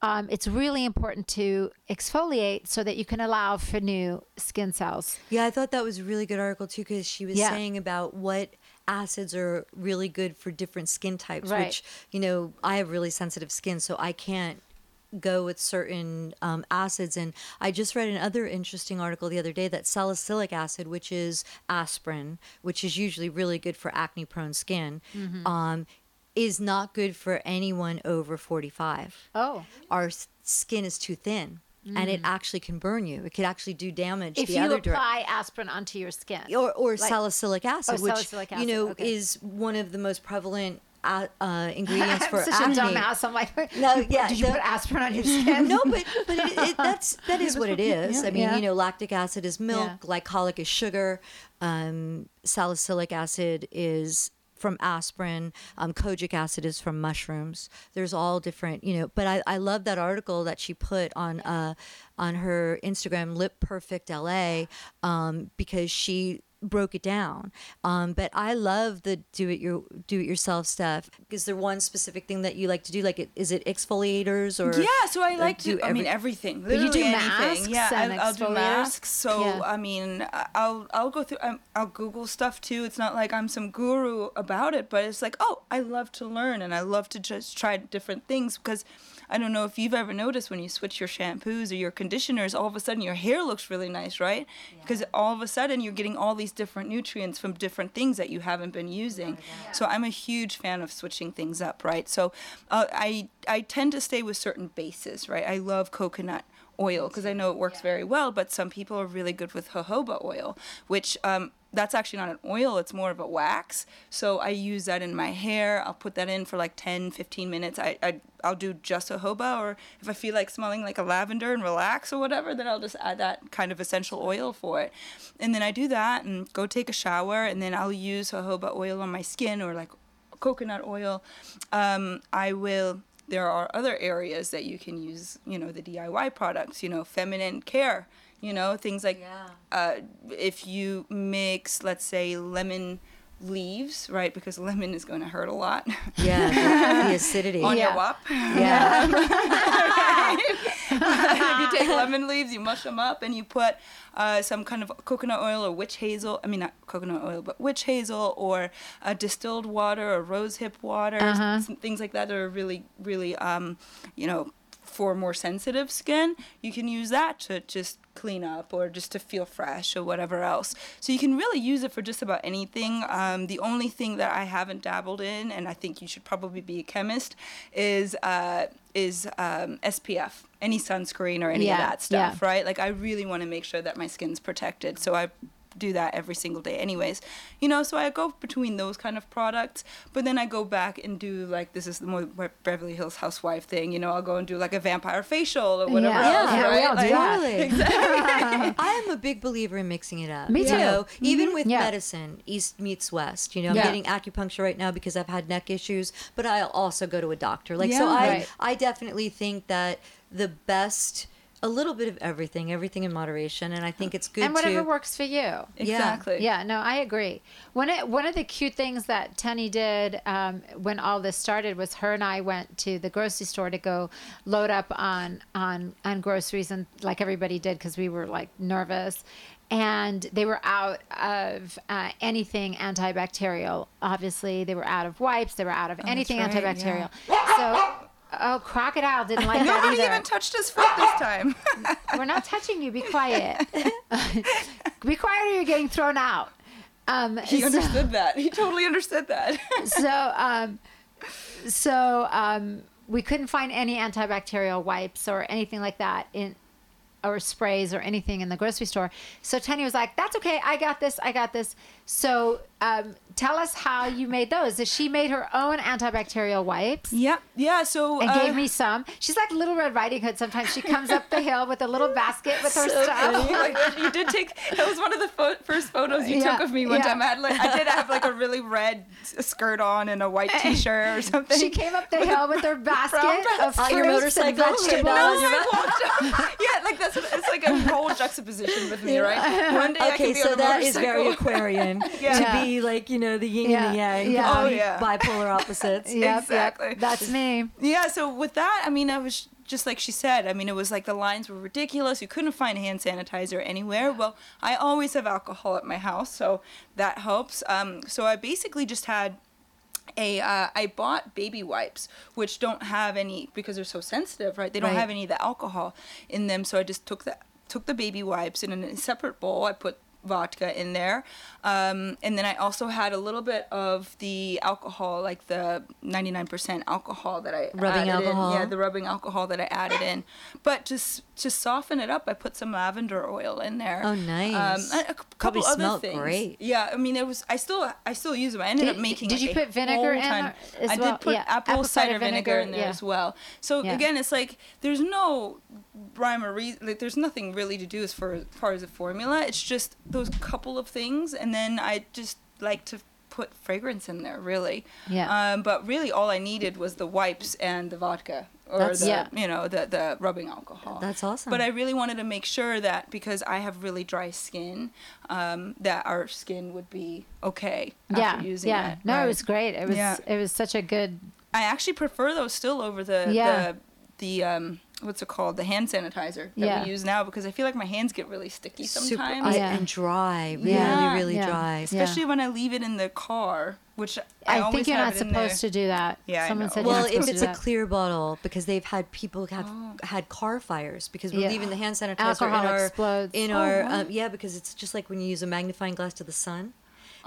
um, it's really important to exfoliate so that you can allow for new skin cells yeah i thought that was a really good article too because she was Yeah. saying about what acids are really good for different skin types Right. which you know i have really sensitive skin so i can't go with certain um, acids and i just read another interesting article the other day that salicylic acid which is aspirin which is usually really good for acne prone skin Mm-hmm. um, is not good for anyone over 45 oh our s- skin is too thin and it actually can burn you it could actually do damage Mm. if the you other apply aspirin onto your skin or, or Like- salicylic acid, Oh, which salicylic you know okay. is one of the most prevalent uh, uh, ingredients for such acne. a dumbass i'm like No, yeah, did you the- put aspirin on your skin no, but but it, it, that's that is what it is. I mean, Yeah. you know, lactic acid is milk, Yeah. glycolic is sugar, um, salicylic acid is from aspirin, um, kojic acid is from mushrooms. There's all different, you know. But I, I love that article that she put on uh, on her Instagram, Lip Perfect LA, um, because she broke it down. Um, but I love the do it your do it yourself stuff. Is there one specific thing that you like to do? Like, it, is it exfoliators or Yeah, so I like to. do I mean, every- everything. you do anything. masks Yeah, and I, I'll do masks. So Yeah. I mean, I'll I'll go through. I'm, I'll Google stuff too. It's not like I'm some guru about it, but it's like, oh, I love to learn and I love to just try different things because. I don't know if you've ever noticed when you switch your shampoos or your conditioners, all of a sudden your hair looks really nice, right? Because all of a sudden you're getting all these different nutrients from different things that you haven't been using. So I'm a huge fan of switching things up, right? So uh, I I tend to stay with certain bases, right? I love coconut oil because I know it works very well, but some people are really good with jojoba oil, which um, that's actually not an oil, it's more of a wax. So I use that in my hair. I'll put that in for like 10, 15 minutes. I, I, I'll do just a jojoba, or if I feel like smelling like a lavender and relax or whatever, then I'll just add that kind of essential oil for it. And then I do that and go take a shower, and then I'll use jojoba oil on my skin or like coconut oil. Um, I will. There are other areas that you can use. You know, the DIY products. You know, feminine care. You know, things like Yeah. uh, if you mix, let's say, lemon leaves, right? Because lemon is going to hurt a lot Yeah, the, the acidity. on Yeah. your wop. Yeah. if you take lemon leaves, you mush them up, and you put uh, some kind of coconut oil or witch hazel. I mean, not coconut oil, but witch hazel or uh, distilled water or rosehip water, Uh-huh. some things like that that are really, really, um, you know, for more sensitive skin. You can use that to just clean up or just to feel fresh or whatever else. So you can really use it for just about anything. Um, the only thing that I haven't dabbled in, and I think you should probably be a chemist, is uh, is um, SPF, any sunscreen or any Yeah, of that stuff, yeah. right? Like I really want to make sure that my skin's protected. So I do that every single day anyways you know so i go between those kind of products but then i go back and do like this is the more beverly hills housewife thing you know i'll go and do like a vampire facial or whatever Yeah. else Yeah, we right? all do Like- that. Really? I am a big believer in mixing it up. Me You too. know, mm-hmm. even with Yeah. medicine, East meets West. You know, I'm Yeah. getting acupuncture right now because I've had neck issues, but I'll also go to a doctor. Like, so Yeah. I, I definitely think that the best, a little bit of everything, everything in moderation, and I think it's good and whatever to. works for you exactly Yeah, no, I agree. One of, one of the cute things that Tenny did um, when all this started was her and I went to the grocery store to go load up on on on groceries and like everybody did because we were like nervous. And they were out of uh, anything antibacterial. Obviously, they were out of wipes. They were out of anything right, antibacterial. So, oh, crocodile didn't like that nobody either. even touched his foot this time We're not touching you. Be quiet. Be quiet or you're getting thrown out. Um, he so- understood that he totally understood that so um, so um, we couldn't find any antibacterial wipes or anything like that in or sprays or anything in the grocery store. So Tenny was like, "That's okay. I got this. I got this." So um, tell us how you made those. She made her own antibacterial wipes. Yeah, yeah. So And uh, gave me some. She's like Little Red Riding Hood. Sometimes she comes up the hill with a little basket with her Oh stuff. my gosh, you did take. That was one of the fo- first photos you Yeah, took of me one yeah. time. I had like I did have like a really red skirt on and a white T-shirt or something. She came up the hill with her basket of On your fruits and motorcycle? vegetables. No, No, I walked up. Yeah, like that's it's like a whole juxtaposition with me, right? One day I Okay, can be so on a that is very motorcycle. Aquarian Yeah. to be like you know the yin Yeah, and the yang, yeah. Oh, yeah. bipolar opposites. Yep, yep. Exactly. That's me. Yeah, so with that, I mean, I was just like she said. I mean, it was like the lines were ridiculous. You couldn't find hand sanitizer anywhere. Well, I always have alcohol at my house, so that helps. Um, so I basically just had a uh, I bought baby wipes which don't have any because they're so sensitive, right? They don't Right. have any of the alcohol in them. So I just took the took the baby wipes and in a separate bowl I put vodka in there. Um, and then I also had a little bit of the alcohol, like the 99% alcohol that I Rubbing alcohol. in. Yeah, the rubbing alcohol that I added in. But just to soften it up, I put some lavender oil in there. Oh, nice. Um, a, couple Probably other things. great. Yeah, I mean, it was. I still, I still use them. I ended Did- up making. did like, you put vinegar in ton- as I well? did put Yeah, apple, cider, vinegar, in there yeah. as well. So Yeah. again, it's like there's no rhyme or reason. Like there's nothing really to do as far as far as a formula. It's just those couple of things, and then I just like to put fragrance in there. Really. Yeah. Um, but really, all I needed was the wipes and the vodka. Or That's- the, Yeah. you know, the, the rubbing alcohol. That's awesome. But I really wanted to make sure that because I have really dry skin, um, that our skin would be okay after Yeah, using yeah. it. No, right? it was great. It was Yeah. it was such a good. I actually prefer those still over the Yeah. the the um what's it called the hand sanitizer that Yeah. we use now because I feel like my hands get really sticky Super sometimes. Super, Yeah. and dry, really, Yeah. really Yeah. dry. Yeah. Especially when I leave it in the car, which I, I, think you're not it in there. supposed to do that. Yeah, I Someone know. said Well, you're not if it's to a that. clear bottle, because they've had people have Oh. had car fires because we're Yeah. leaving the hand sanitizer Alcohol in our explodes. in Oh, our wow. um, yeah because it's just like when you use a magnifying glass to the sun.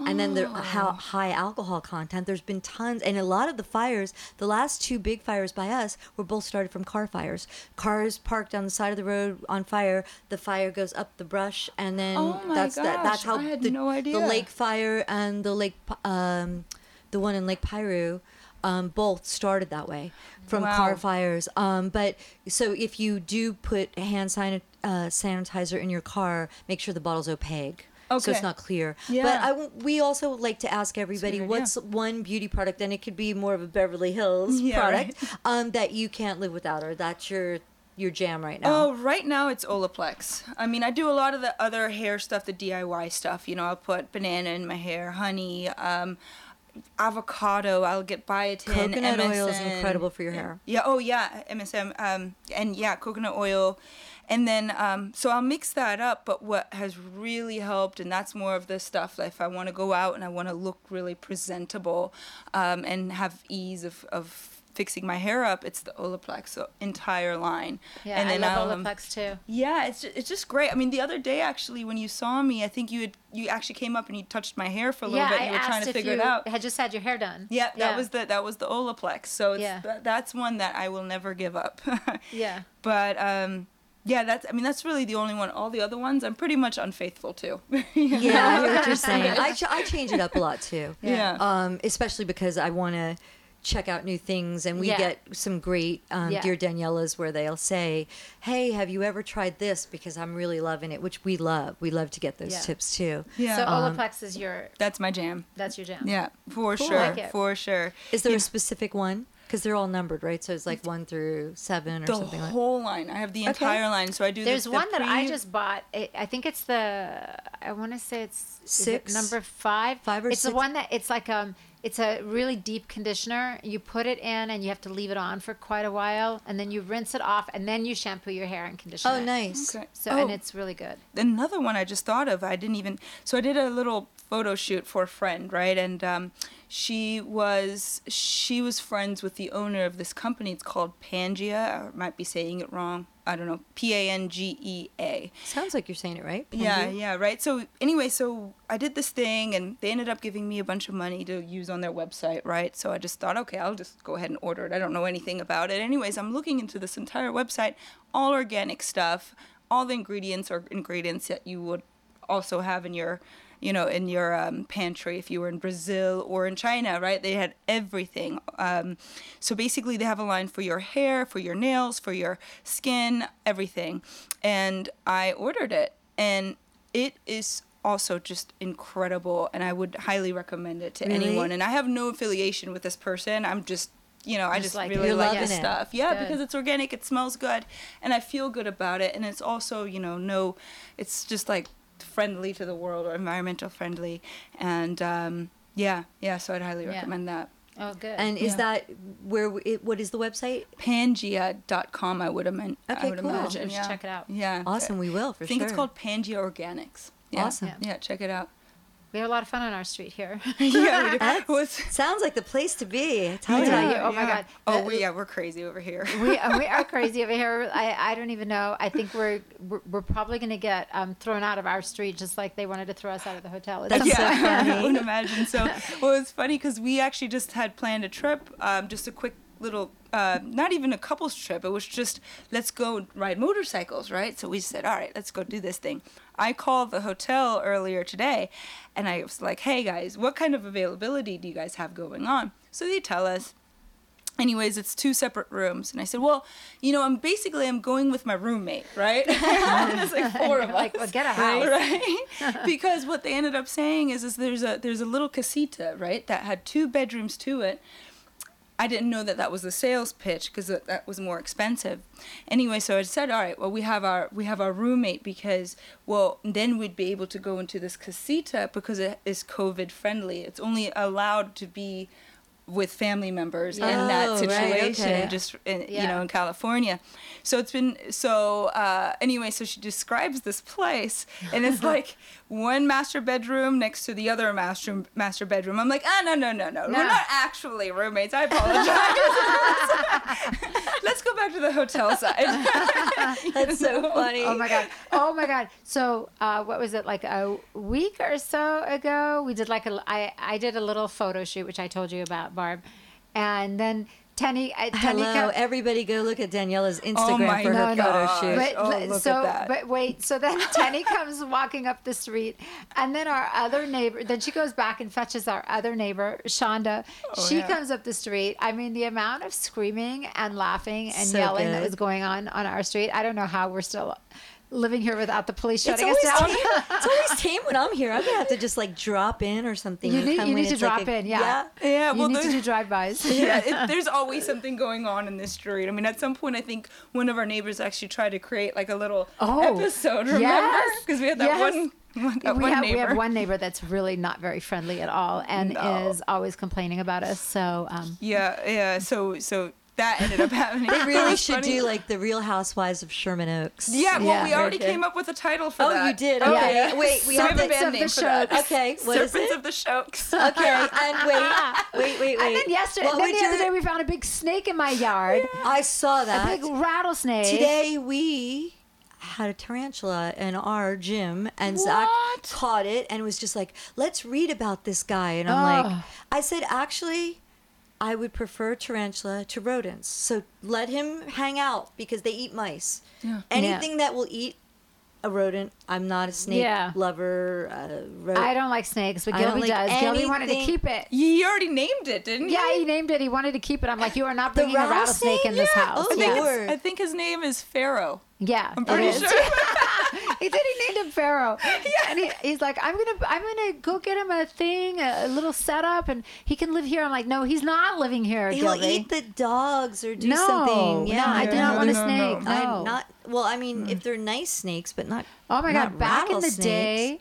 And then the Oh. how high alcohol content. There's been tons, and a lot of the fires. The last two big fires by us were both started from car fires. Cars parked on the side of the road on fire. The fire goes up the brush, and then Oh that's that. That's how I had the, no idea. the lake fire and the lake, um, the one in Lake Piru, um, both started that way from Wow. car fires. Um, but so if you do put hand sanit- uh, sanitizer in your car, make sure the bottle's opaque. So it's not clear. Yeah. But Yeah. I we also like to ask everybody what's one beauty product, and it could be more of a Beverly Hills Yeah, product, um, that you can't live without, or that's your your jam right now. Oh, right now it's Olaplex. I mean, I do a lot of the other hair stuff, the DIY stuff. You know, I'll put banana in my hair, honey, um, avocado. I'll get biotin. Coconut oil is incredible for your hair. Yeah. Oh, yeah. MSM. Um, and yeah, coconut oil. And then, um, so I'll mix that up. But what has really helped, and that's more of the stuff that if I want to go out and I want to look really presentable um, and have ease of, of fixing my hair up, it's the Olaplex entire line. Yeah, and I love um, Olaplex too. yeah, it's just, it's just great. I mean, the other day actually, when you saw me, I think you had you actually came up and you touched my hair for a little Yeah, bit. I and you were trying asked to if figure you it out. had just had your hair done. Yeah, that was the that was the Olaplex. So it's, Yeah. that, that's one that I will never give up. Yeah. But um, yeah, that's I mean that's really the only one. All the other ones, I'm pretty much unfaithful to. Yeah, I hear what you're saying. I, ch- I change it up a lot too. Yeah. Um, especially because I want to check out new things, and we Yeah. get some great um, Yeah. Dear Daniela's where they'll say, "Hey, have you ever tried this? Because I'm really loving it," which we love. We love to get those Yeah. tips too. Yeah. So Um, Olaplex is your That's my jam. that's your jam. Yeah, for Cool. sure, Like it. for sure. Is there You a specific one? Because they're all numbered, right? So it's like one through seven or the something like. whole line. I have the entire line. So I do. the- There's the one that I just bought. It, I think it's the. I want to say it's is it Six? number five. Five or It's the one that it's like um. It's a really deep conditioner. You put it in and you have to leave it on for quite a while, and then you rinse it off, and then you shampoo your hair and condition Oh, it. nice. Okay. So Oh. and it's really good. another one I just thought of. I didn't even. So I did a little photo shoot for a friend, right? And um, she was she was friends with the owner of this company. It's called Pangea. I might be saying it wrong. I don't know. P A N G E A. Sounds like you're saying it right. Yeah, yeah, right. So anyway, so I did this thing, and they ended up giving me a bunch of money to use on their website, right? So I just thought, okay, I'll just go ahead and order it. I don't know anything about it. Anyways, I'm looking into this entire website, all organic stuff, all the ingredients are ingredients that you would also have in your you know, in your um, pantry if you were in Brazil or in China, right? They had everything. Um, so basically, they have a line for your hair, for your nails, for your skin, everything. And I ordered it, and it is also just incredible and I would highly recommend it to Really? anyone. And I have no affiliation with this person. I'm just you know, I Just just like really like this it. stuff. Yeah, Good. because it's organic, it smells good, and I feel good about it. And it's also, you know, no, it's just like friendly to the world or environmental friendly. And um, yeah, yeah, so I'd highly Yeah. recommend that. Oh, good. And is Yeah. that where? It, what is the website? Pangea.com, I would, imagine. Okay, I would cool. imagine. We should yeah. check it out. Yeah. Awesome, we will for sure I think sure. it's called Pangea Organics. Yeah. Awesome. Yeah. Yeah, check it out. We have a lot of fun on our street here. yeah, we do. That's- Well, it's- Sounds like the place to be. I tell I you. tell you, oh my. God. Oh, we, yeah, we're crazy over here. we, uh, we are crazy over here. I, I don't even know. I think we're we're, we're probably going to get um, thrown out of our street just like they wanted to throw us out of the hotel. It's That's some- so yeah, funny. I would imagine. So, well, it's funny because we actually just had planned a trip, um, just a quick little, uh, not even a couples trip. It was just let's go ride motorcycles, right? So we said, all right, let's go do this thing. I called the hotel earlier today, and I was like, hey guys, what kind of availability do you guys have going on? So they tell us. Anyways, it's two separate rooms, and I said, "Well, you know, I'm basically I'm going with my roommate, right? There's like four of us, Like, well, get a house. right? because what they ended up saying is, is there's a there's a little casita, right, that had two bedrooms to it. I didn't know that that was the sales pitch because that, that was more expensive. Anyway, so I said, all right, well we have our we have our roommate because well then we'd be able to go into this casita because it is COVID friendly. It's only allowed to be with family members in Oh, that right, situation, okay. just in, you know in California. So it's been so uh, anyway. So she describes this place, and it's like one master bedroom next to the other master master bedroom. I'm like, ah, no, no, no, no, No. we're not actually roommates. I apologize. Let's go back to the hotel side. That's so funny. Oh my god! Oh my god! So uh, what was it like a week or so ago? We did like a I I did a little photo shoot, which I told you about, Barb, and then Tenny. I, Tenny uh, Hello, everybody go look at Daniela's oh Instagram my for her No, no. photo gosh. shoot. But, Oh, but- look at so, that. but wait, so then Tenny comes walking up the street, and then our other neighbor, then she goes back and fetches our other neighbor, Shonda. Oh, she Oh, yeah. comes up the street. I mean, the amount of screaming and laughing and So yelling that was going on on our street. I don't know how we're still living here without the police It's shutting always, us down. tame, it's always tame when I'm here. I'm gonna have to just like drop in or something. You need, you need to it's like drop a- in, yeah. Yeah, you well, need the- to do drive-bys. yeah, it, there's always something going on in this street. I mean, at some point, I think one of our neighbors actually tried to create like a little Oh, episode. Remember? yes, Because we had that yes. one. one- we one have we have one neighbor that's really not very friendly at all and No. is always complaining about us. So um, Yeah, yeah. So, so that ended up happening. They really should funny. do like the Real Housewives of Sherman Oaks. Yeah, well, Yeah. we already Okay. came up with a title for Oh, that. Oh, you did. Okay. yeah. Wait, we So have have a the- band of name the for that. Shokes. Okay, what is Serpents it? of the Shokes. Okay, and wait, wait, wait, wait. And then yesterday, What then the other day, we found a big snake in my yard. I saw that. A big rattlesnake. Today we had a tarantula in our gym, and Zakk caught it and was just like, "Let's read about this guy." And I'm like, Oh. I said, actually. I would prefer tarantula to rodents. So let him hang out because they eat mice. Yeah. Anything that will eat a rodent, I'm not a snake Yeah. lover. Uh, ro- I don't like snakes, but I don't Gilby like does. Gilby wanted to keep it. You already named it, didn't you? Yeah, he named it. He wanted to keep it. I'm like, you are not The bringing a rattlesnake in this house. Oh, I think, yeah. I think his name is Pharaoh. yeah, I'm pretty sure. he did. He named him Pharaoh. And he, he's like, I'm gonna, I'm gonna go get him a thing, a, a little setup, and he can live here. I'm like, no, he's not living here, He'll Gilby. eat the dogs or do No, something. no, Yeah, I do not want a no, no. snake. No. I'm not. Well, I mean, if they're nice snakes, but not. Oh my not god! Back in the day,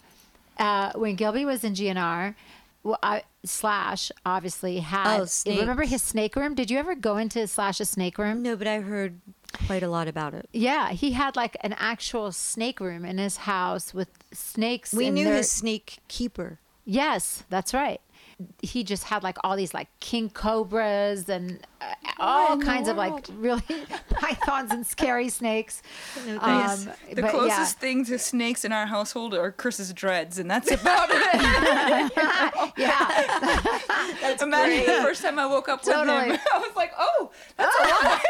uh, when Gilby was in GNR, well, I, Slash obviously had. Oh, remember his snake room? Did you ever go into Slash's snake room? No, but I heard quite a lot about it. Yeah, he had like an actual snake room in his house with snakes. We in knew their- his snake keeper. Yes, that's right. He just had like all these like king cobras and uh, all in kinds of like really pythons and scary snakes. No, Um. The but closest yeah. thing to snakes in our household are Chris's dreads, and that's about it. yeah, That's Imagine great. the first time I woke up with Totally. him. I was like, oh, that's a lot.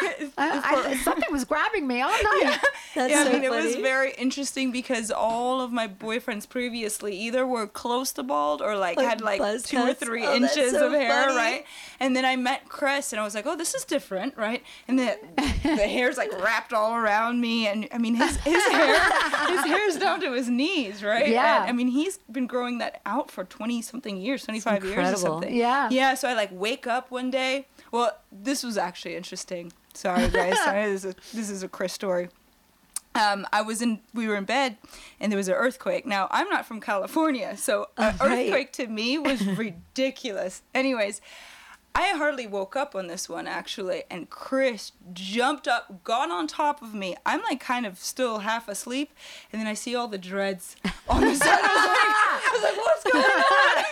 I, I, something was grabbing me all night. That's yeah, so I mean, it was very interesting because all of my boyfriends previously either were close to bald or like, Like had like two or cuts? three Oh, inches so of hair, funny. right? And then I met Chris and I was like, oh, this is different, right? And the the hair's like wrapped all around me, and I mean, his his hair his hair's down to his knees, right? Yeah. And, I mean, he's been growing that out for twenty something years, twenty five years or something. Yeah. Yeah. So I like wake up one day. Well, this was actually interesting. Sorry, guys. Sorry, this is a, this is a Chris story um, I was in, we were in bed, and there was an earthquake. Now I'm not from California, so an right. earthquake to me was ridiculous. Anyways, I hardly woke up on this one actually, and Chris jumped up, got on top of me. I'm like kind of still half asleep, and then I see all the dreads on the side. I was like, I was like, what's going on?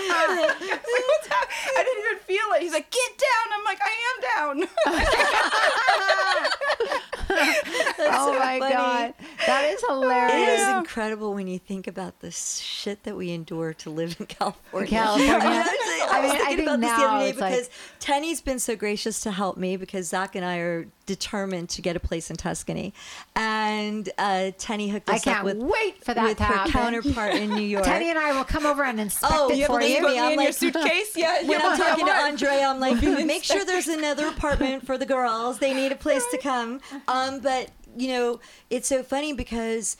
I like, what's I didn't even feel it. He's like, get down. I'm like, I am down. oh so my funny. god, that is oh. hilarious. It is incredible when you think about the shit that we endure to live in California. California. I, mean, I was, I I was mean, I thinking think about this the other day it's like- because Tenny's been so gracious to help me because Zakk and I are determined to get a place in Tuscany, and uh, Tenny hooked I us can't up with wait for that with her happen. counterpart in New York. Teddy and I will come over and inspect Oh, it you have for you. put me I'm in like- your suitcase. Yeah. when yeah, I'm talking to what? Andre, I'm like, make sure there's another apartment for the girls. They need a place to come. Um, but you know, it's so funny because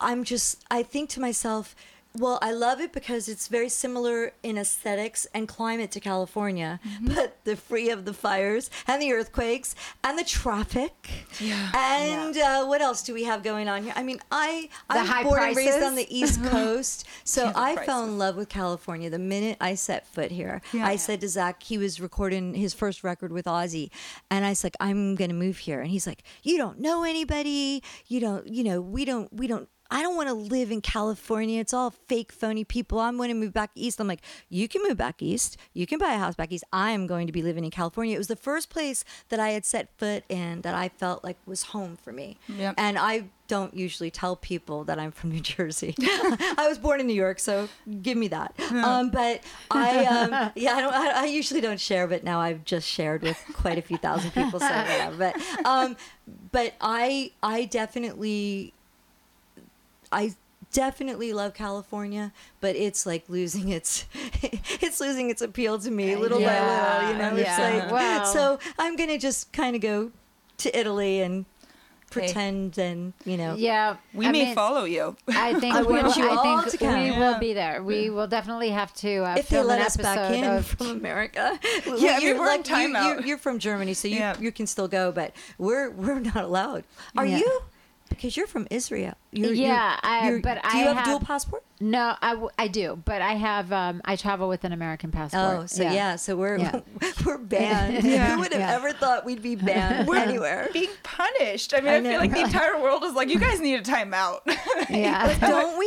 I'm just, I think to myself, well, I love it because it's very similar in aesthetics and climate to California, Mm-hmm. but the free of the fires and the earthquakes and the traffic. Yeah. And Uh, what else do we have going on here? I mean, I The I'm high born and raised on the East Coast, so Yeah, I fell in love with California the minute I set foot here. Yeah. I said to Zakk, he was recording his first record with Ozzy, and I was like, I'm gonna move here, and he's like, You don't know anybody, you don't, you know, we don't, we don't. I don't want to live in California. It's all fake, phony people. I'm going to move back east. I'm like, you can move back east. You can buy a house back east. I am going to be living in California. It was the first place that I had set foot in that I felt like was home for me. Yep. And I don't usually tell people that I'm from New Jersey. I was born in New York, so give me that. Um, but I, um, yeah, I don't. I, I usually don't share, but now I've just shared with quite a few thousand people. So whatever. But, um, but I, I definitely, I definitely love California, but it's like losing its, it's losing its appeal to me little Yeah, by little. You know, yeah. it's like Well- so. I'm gonna just kind of go to Italy and pretend and you know Yeah, We I may mean, follow you. I think I we want will, you all I to think come. we Yeah. will be there. We will definitely have to uh, if they film let an us back episode in of. from America. Yeah, you're we're in like you, timeout. you're, you're from Germany, so you Yeah. you can still go, but we're we're not allowed. Are Yeah. you? Because you're from Israel. You're, Yeah, I- you're, but do I you have, have- dual passport? No, I, w- I do, but I have um, I travel with an American passport. Oh, so yeah, so we're Yeah. we're banned. Yeah. Who would have Yeah. ever thought we'd be banned We're anywhere? being punished. I mean, I I, know. feel like the entire world is like, you guys need a timeout. Yeah. Don't we?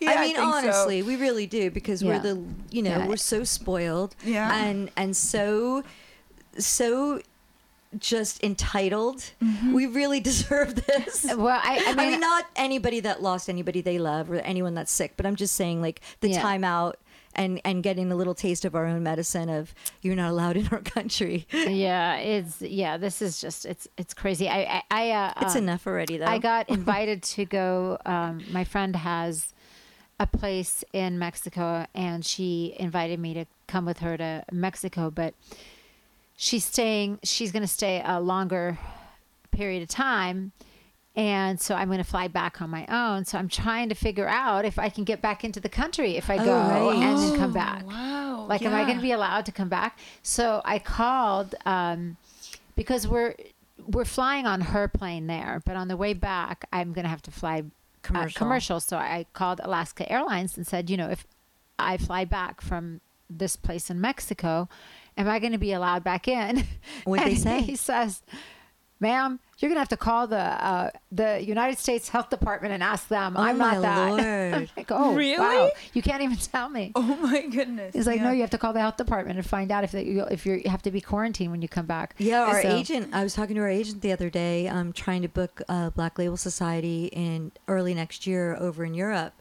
Yeah, I I mean, so. honestly, we really do because Yeah. we're the, you know, Yeah. we're so spoiled, Yeah. and and so, so, just entitled. We really deserve this. Well, I, I I mean, mean, not anybody that lost anybody they love or anyone that's sick, but I'm just saying, like the Yeah. timeout and and getting a little taste of our own medicine of you're not allowed in our country. yeah, it's yeah. This is just it's it's crazy. I I, I uh, It's um, enough already, though. I got invited to go. Um, my friend has a place in Mexico, and she invited me to come with her to Mexico. But she's staying. She's going to stay a longer period of time, and so I'm going to fly back on my own. So I'm trying to figure out if I can get back into the country if I go right. and then come back. wow. Like, am I going to be allowed to come back? So I called um, because we're we're flying on her plane there, but on the way back, I'm going to have to fly Commercial. Uh, commercial. So I called Alaska Airlines and said, you know, if I fly back from this place in Mexico, am I going to be allowed back in? What'd they say? He says, "Ma'am, you're going to have to call the uh, the United States Health Department and ask them. Oh, I'm not that." I'm like, oh, Really? wow. You can't even tell me. Oh my goodness. He's like, Yeah. no, you have to call the health department and find out if they, you if you're, you have to be quarantined when you come back. Yeah, our So- agent. I was talking to our agent the other day. um, trying to book a Black Label Society in early next year over in Europe,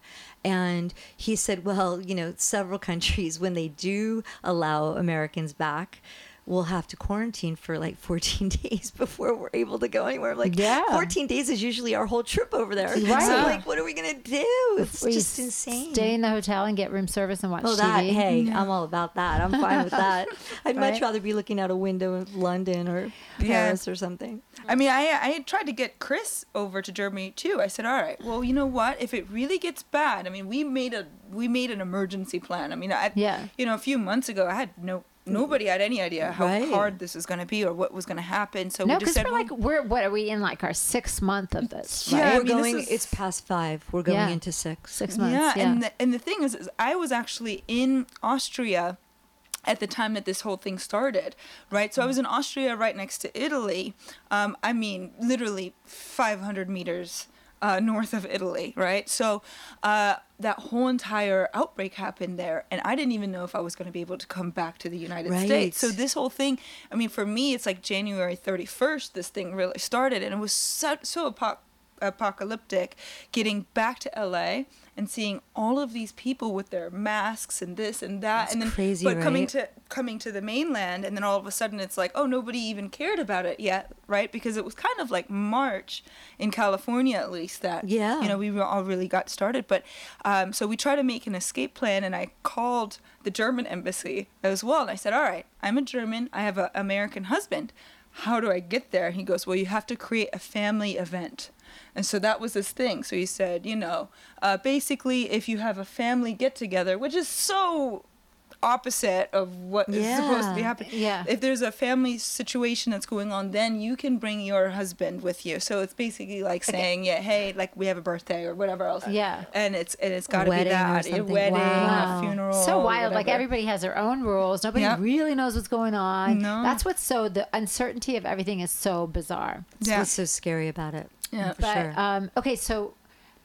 and he said, "Well, you know, several countries when they do allow Americans back." We'll have to quarantine for like 14 days before we're able to go anywhere. I'm like, Yeah. 14 days is usually our whole trip over there. Right. So like, what are we gonna do? It's We just insane. Stay in the hotel and get room service and watch Oh, TV. that hey, I'm all about that. I'm fine with that. I'd much rather be looking out a window in London or Yeah. Paris or something. I mean, I I tried to get Chris over to Germany too. I said, all right, well, you know what? If it really gets bad, I mean, we made a we made an emergency plan. I mean, I Yeah. you know, a few months ago, I had no nobody had any idea how Right. hard this was going to be or what was going to happen. So No, we just because said, we're like, we're what are we in like our sixth month of this? Yeah, right? I We're mean, going. is- It's past five. We're going Yeah. into six. Six months. yeah, Yeah, and the, and the thing is, is, I was actually in Austria at the time that this whole thing started, right? So I was in Austria, right next to Italy. Um, I mean, literally 500 meters uh, north of Italy, right? So uh, that whole entire outbreak happened there, and I didn't even know if I was going to be able to come back to the United Right. States. So this whole thing, I mean, for me, it's like January 31st. This thing really started, and it was so so apo- apocalyptic getting back to LA and seeing all of these people with their masks and this and that That's and then crazy, but coming to coming to the mainland and then all of a sudden it's like oh nobody even cared about it yet right because it was kind of like March in California at least that Yeah. you know we all really got started but um, so we tried to make an escape plan and I called the German embassy as well and I said all right I'm a German I have an American husband how do I get there? And he goes, well, you have to create a family event. And so that was his thing. So he said, you know, uh, basically, if you have a family get together, which is so opposite of what is supposed to be happening. Yeah. If there's a family situation that's going on, then you can bring your husband with you. So it's basically like saying, yeah, hey, like we have a birthday or whatever else. Yeah. And it's and it's got to be that a wedding, Wow. a funeral. so wild. Like everybody has their own rules. Nobody Yep. really knows what's going on. No. That's what's so the uncertainty of everything is so bizarre. That's Yeah. what's so scary about it. Yeah. for But sure. um, okay, so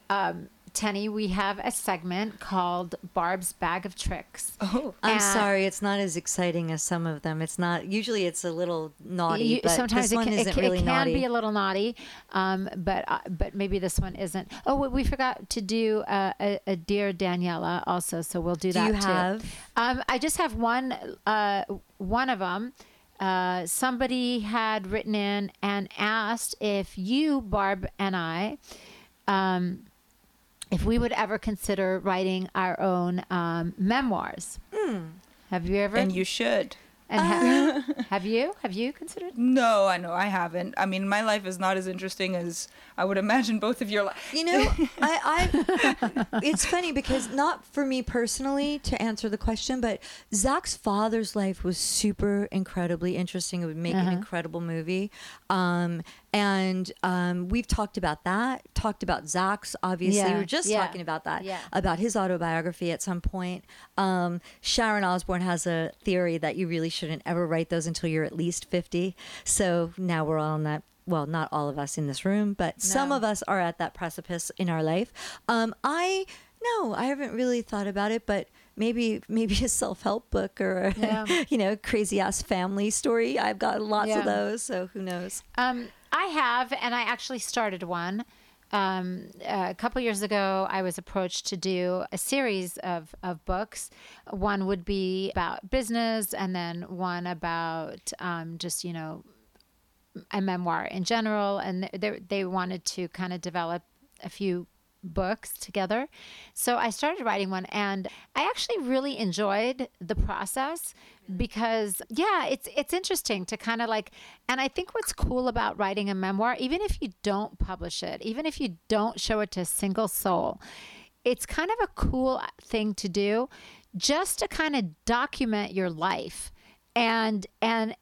um, Tenny, we have a segment called Barb's Bag of Tricks. Oh. I'm and- sorry, it's not as exciting as some of them. It's not. Usually, it's a little naughty, You- but sometimes this it one can, isn't it can, really it can naughty. be a little naughty, um, but uh, but maybe this one isn't. Oh, we- we forgot to do uh, a, a dear Daniela also, so we'll do, Do that you too. have? Um, I just have one uh, one of them. Uh, somebody had written in and asked if you, Barb, and I, um, if we would ever consider writing our own um, memoirs. Have you ever? And you should. And have, have you? Have you considered? No, I know I haven't. I mean, my life is not as interesting as I would imagine both of your lives. You know, I, I it's funny because not for me personally to answer the question, but Zakk's father's life was super incredibly interesting. It would make an Uh-huh. incredible movie. Um, and um, we've talked about that, talked about Zakk's, obviously. Yeah, We were just yeah, talking about that, yeah. about his autobiography at some point. Um, Sharon Osbourne has a theory that you really shouldn't ever write those until you're at least 50. So now we're all on that. Well, not all of us in this room, but some of us are at that precipice in our life. Um, I no, I haven't really thought about it, but maybe maybe a self help book or a, Yeah. you know crazy ass family story. I've got lots Yeah. of those, so who knows? Um, I have, and I actually started one. Um, a couple years ago, I was approached to do a series of, of books. One would be about business, and then one about um, just, you know, a memoir in general. And they, they wanted to kind of develop a few books together. So I started writing one and I actually really enjoyed the process because yeah, it's it's interesting to kind of like and I think what's cool about writing a memoir even if you don't publish it, even if you don't show it to a single soul, it's kind of a cool thing to do just to kind of document your life and and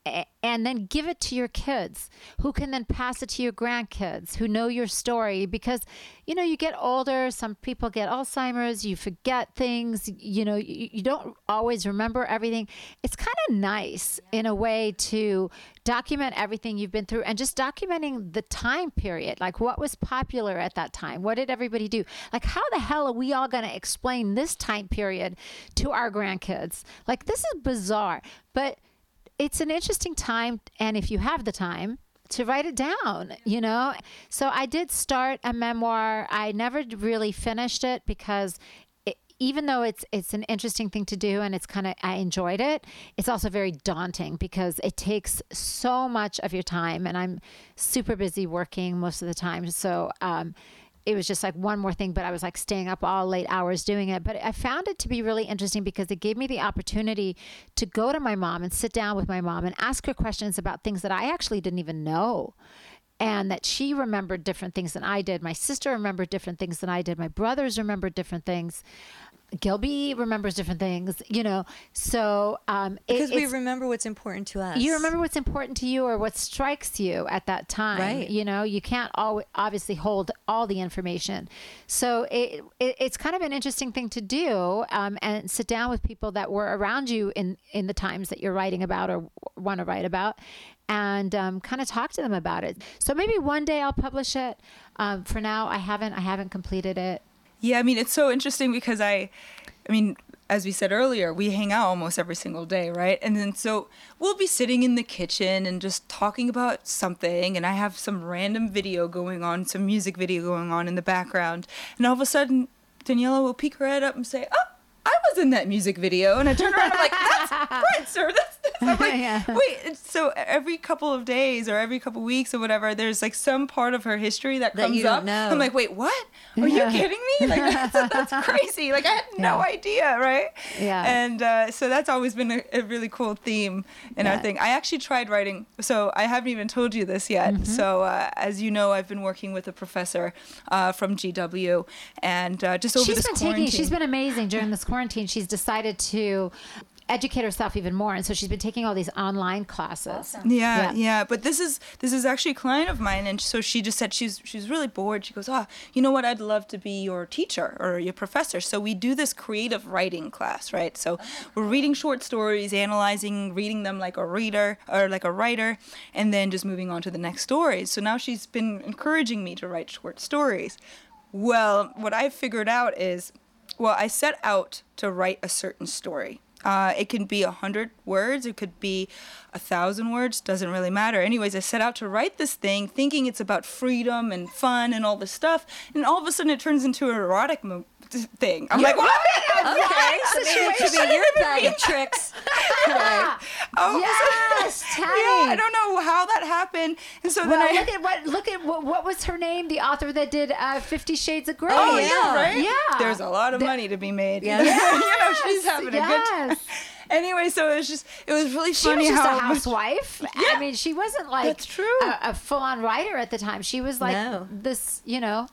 and then give it to your kids who can then pass it to your grandkids who know your story because you know you get older some people get alzheimer's you forget things you know you, you don't always remember everything. It's kind of nice in a way to document everything you've been through and just documenting the time period. Like what was popular at that time? What did everybody do? Like how the hell are we all going to explain this time period to our grandkids? Like this is bizarre but it's an interesting time and if you have the time to write it down you know? So i did start a memoir. I never really finished it because even though it's it's an interesting thing to do and it's kind of I enjoyed it, it's also very daunting because it takes so much of your time, and I'm super busy working most of the time. So um, it was just like one more thing, but I was like staying up all late hours doing it. But I found it to be really interesting because it gave me the opportunity to go to my mom and sit down with my mom and ask her questions about things that I actually didn't even know. And that she remembered different things than I did. My sister remembered different things than I did. My brothers remembered different things. Gilby remembers different things, you know. So um, it- Because we remember what's important to us. you remember what's important to you or what strikes you at that time Right. you know you can't always obviously hold all the information so it, it it's kind of an interesting thing to do um, and sit down with people that were around you in in the times that you're writing about or want to write about and um, kind of talk to them about it so maybe one day i'll publish it um, for now i haven't i haven't completed it Yeah, I mean, it's so interesting because I, I mean, as we said earlier, we hang out almost every single day, right? And then so we'll be sitting in the kitchen and just talking about something, and I have some random video going on, some music video going on in the background, and all of a sudden, Daniela will peek her head up and say, "Oh." I was in that music video, and I turned around. and I'm like, "That's right, sir. That's this." I'm like, Yeah. wait. So every couple of days or every couple of weeks or whatever, there's like some part of her history that That comes up. know. I'm like, wait, what? Are Yeah. you kidding me? Like that's, that's crazy. Like I had no Yeah. idea, right? Yeah. And uh, so that's always been a, a really cool theme in our thing. I actually tried writing. So I haven't even told you this yet. Mm-hmm. So uh, as you know, I've been working with a professor uh, from GW, and uh, just over she's this been quarantine. taking she's been amazing during this quarantine she's decided to educate herself even more and so she's been taking all these online classes Yeah, Yeah. yeah, But this is this is actually a client of mine, and so she just said she's she's really bored. She goes, "Ah, you know what? I'd love to be your teacher or your professor." So we do this creative writing class, right? So we're reading short stories, analyzing, reading them like a reader or like a writer, and then just moving on to the next story. So now she's been encouraging me to write short stories. Well, what I've figured out is, well, I set out to write a certain story. Uh, it can be a hundred words, it could be a thousand words, doesn't really matter. Anyways, I set out to write this thing, thinking it's about freedom and fun and all this stuff, and all of a sudden it turns into an erotic mo- thing. I'm like, what? Okay, so maybe it should be your bag of tricks. Right. All of a Yes, sudden- yeah, I don't know how that happened, and so then well, I look at what look at what, what was her name the author that did uh, 50 shades of Grey Oh yeah. yeah, right. Yeah. There's a lot of money to be made. Yeah. you know, she's having a good time. yes. Anyway, so it was just it was really funny. she was just how a housewife I mean she wasn't like That's true. a, a full-on writer at the time she was like No. this you know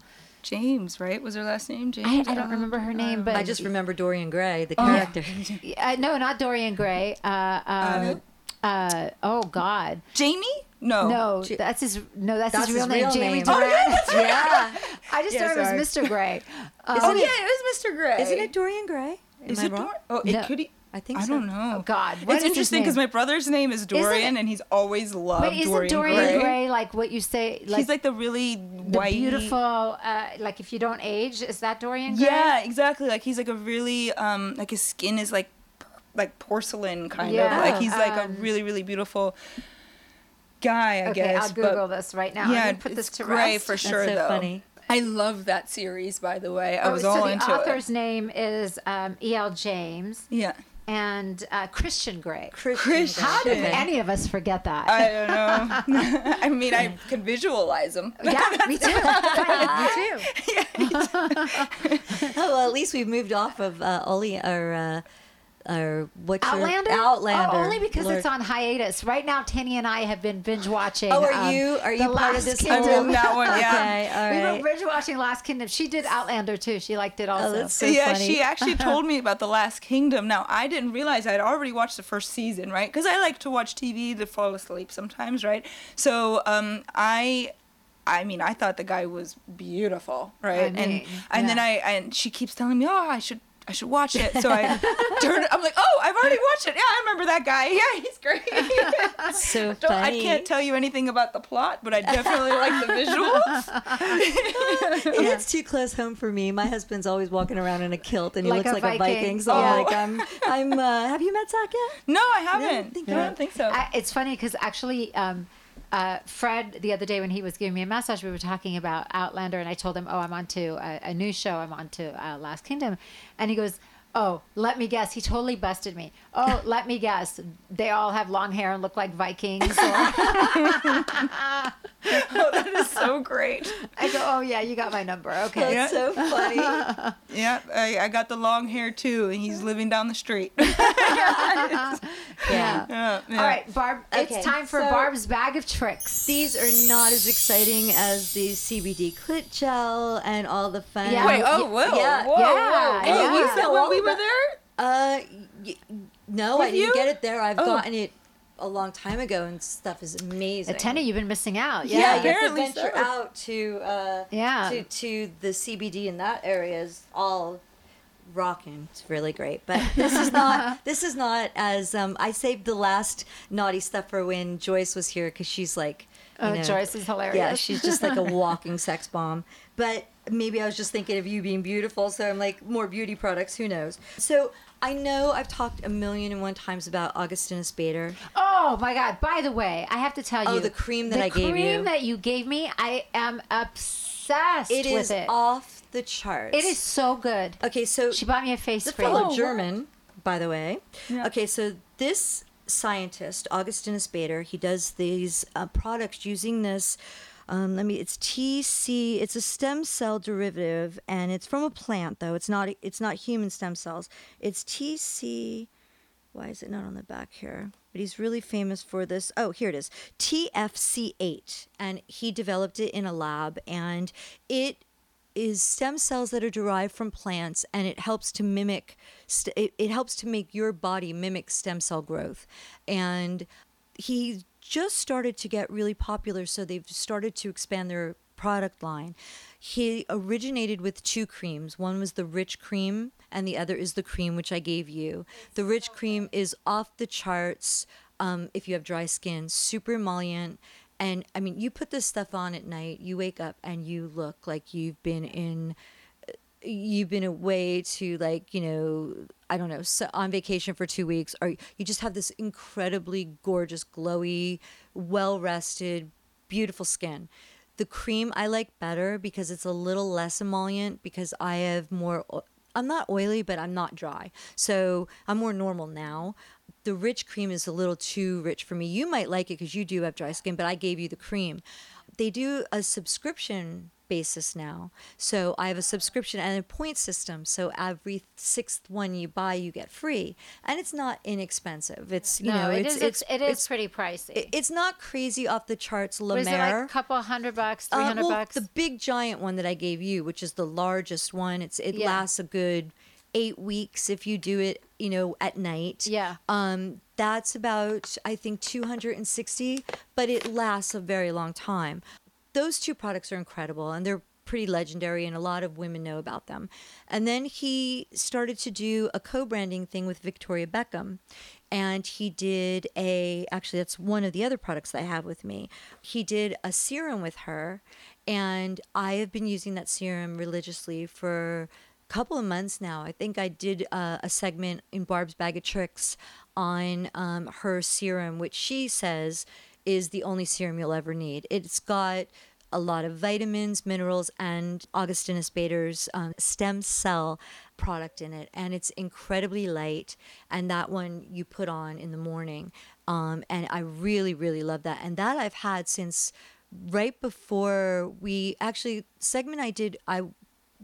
James, right? Was her last name James? I, I don't remember her name but I just remember Dorian Gray, the Oh. character. uh, no not Dorian Gray uh, um, uh, oh God Jamie? No. No, J- that's his. No, that's, That's his real his name, Jamie name. Dornan. Oh, yeah, that's yeah. I just Yeah, thought it was Mr. Grey. Oh Um, yeah, it was Mr. Grey. Isn't it Dorian Gray? Am Is I it wrong? Dor- Oh, it No. could. He- I think I so. don't know. Oh, God, what it's is interesting because my brother's name is Dorian, it- and he's always loved Wait, isn't Dorian, Dorian Gray. Gray. like what you say? Like he's like the really the white, beautiful, uh, like if you don't age, is that Dorian Gray? Yeah, exactly. Like he's like a really um like his skin is like like porcelain kind Yeah, of. Like he's like a um, really really beautiful guy, I Okay, guess. I'll Google but this right now. yeah, I'm gonna put this to Gray rest. for That's sure so though. funny. I love that series by the way. I Oh, was so all the into author's it. name is um, E.L. James Yeah. And uh, Christian Grey. Christian. How did any of us forget that? I don't know. I mean, I can visualize him. yeah, me too. me too. Oh, well, at least we've moved off of uh, Oli or uh, or what's your- Outlander? Outlander. Oh, only because Lord. it's on hiatus. Right now, Tenny and I have been binge watching. Oh, are um, you are The you part of this? Kingdom. I'm in that one, yeah. Okay, all We were binge watching Last Kingdom. She did Outlander too. She liked it also. Oh, that's so yeah, funny. she actually told me about the Last Kingdom. Now I didn't realize I'd already watched the first season, right? Because I like to watch TV to fall asleep sometimes, right? So um, I. I mean, I thought the guy was beautiful, right? mean, and and then. I and she keeps telling me, "Oh, I should I should watch it." So I turned. I'm like, "Oh, I've already watched it. Yeah, I remember that guy. Yeah, he's great." so Don't, I can't tell you anything about the plot, but I definitely like the visuals. It's too close home for me. My husband's always walking around in a kilt, and he Like looks a like a Viking. Viking. So Oh. I'm like, I'm, I'm. Uh, have you met Zakk yet? No, I haven't. think I don't think so. I, it's funny because actually, um, uh, Fred, the other day when he was giving me a massage, we were talking about Outlander, and I told him, "Oh, I'm on to a, a new show. I'm on to uh, Last Kingdom," and he goes. Oh, let me guess. He totally busted me. Oh, let me guess. They all have long hair and look like Vikings. Or... Oh, that is so great. I go, oh yeah, you got my number. Okay. That's so funny. Yeah, I, I got the long hair too, and he's living down the street. Yeah. yeah, yeah. All right, Barb. Okay, it's time for so- Barb's bag of tricks. These are not as exciting as the CBD clit gel and all the fun. Yeah. Wait, oh, whoa, Yeah. whoa, Yeah, whoa. yeah. You said Yeah, when all were there? Uh, y- no, I didn't you? get it there. I've Oh. gotten it a long time ago, and stuff is amazing. Tenny, you've been missing out. yeah, Yeah. you have to apparently venture so. out to uh, Yeah. to to the CBD in that area is all rocking. It's really great, but this is not this is not as um, I saved the last naughty stuff for when Joyce was here because she's like. you Oh, know, Joyce is hilarious. Yeah, she's just like a walking sex bomb. But maybe I was just thinking of you being beautiful, so I'm like more beauty products. Who knows? So I know I've talked a million and one times about Augustinus Bader. Oh my God! By the way, I have to tell Oh, you, the cream that the I gave you. The cream that you gave me, I am obsessed It with is it. off the charts. it is so good. Okay, so She bought me a face the fellow Oh, German, by the way. Yeah. Okay, so this scientist, Augustinus Bader, he does these uh, products using this. Um, let me. It's TC. It's a stem cell derivative, and it's from a plant, though. It's not. It's not human stem cells. It's TC. Why is it not on the back here? But he's really famous for this. Oh, here it is. TFC8. And he developed it in a lab. And it is stem cells that are derived from plants and it helps to mimic st- it, it helps to make your body mimic stem cell growth and he just started to get really popular so they've started to expand their product line. He originated with two creams. One was the rich cream and the other is the cream which i gave you. The rich cream is off the charts um, if you have dry skin super emollient and I mean, you put this stuff on at night, you wake up and you look like you've been in, you've been away to like, you know, I don't know, so on vacation for two weeks, or you just have this incredibly gorgeous, glowy, well rested, beautiful skin. The cream I like better because it's a little less emollient because I have more. I'm not oily, but I'm not dry. So I'm more normal now. The rich cream is a little too rich for me. You might like it because you do have dry skin, but I gave you the cream. They do a subscription basis now. So I have a subscription and a point system. So every sixth one you buy, you get free. And it's not inexpensive. It's, you no, know, it it's, is. it's, It's, it is it's, pretty pricey. it- it's not crazy off the charts. Is it like? A couple hundred bucks, three hundred Uh, well, bucks. The big giant one that I gave you, which is the largest one, it's it Yeah. lasts a good eight weeks if you do it, you know, at night. Yeah. Um, that's about I think two hundred and sixty, but it lasts a very long time. Those two products are incredible, and they're pretty legendary, and a lot of women know about them. And then he started to do a co-branding thing with Victoria Beckham, and he did a actually that's one of the other products that I have with me. He did a serum with her, and I have been using that serum religiously for a couple of months now. I think I did uh, a segment in Barb's Bag of Tricks on um, her serum, which she says is the only serum you'll ever need. It's got a lot of vitamins, minerals, and Augustinus Bader's um, stem cell product in it. And it's incredibly light. And that one you put on in the morning. Um, and I really, really love that. And that I've had since right before we actually, segment I did, I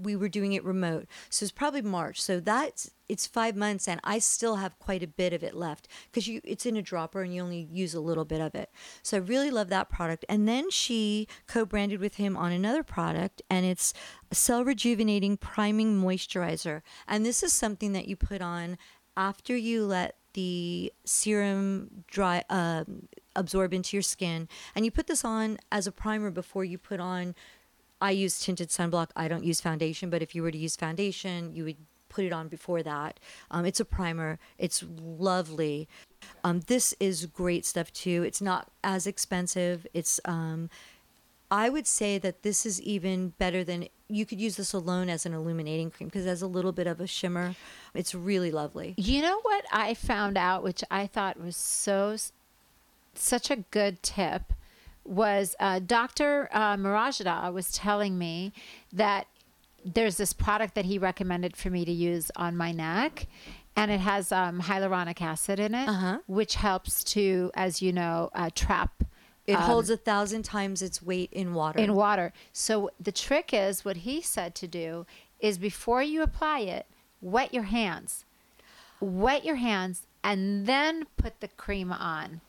we were doing it remote. So it's probably March. So that's it's five months and I still have quite a bit of it left because you it's in a dropper and you only use a little bit of it. So I really love that product. And then she co-branded with him on another product and it's a cell rejuvenating priming moisturizer. And this is something that you put on after you let the serum dry um, absorb into your skin and you put this on as a primer before you put on I use tinted sunblock. I don't use foundation, but if you were to use foundation, you would put it on before that. Um, it's a primer. It's lovely. Um, this is great stuff too. It's not as expensive. It's um, I would say that this is even better than you could use this alone as an illuminating cream because it has a little bit of a shimmer. It's really lovely. You know what I found out, which I thought was so such a good tip, was uh, Dr. Uh, Marajada was telling me that there's this product that he recommended for me to use on my neck. And it has um, hyaluronic acid in it, Uh-huh. which helps to, as you know, uh, trap It holds a thousand times its weight in water. in water. So the trick is what he said to do is before you apply it, wet your hands. Wet your hands and then put the cream on.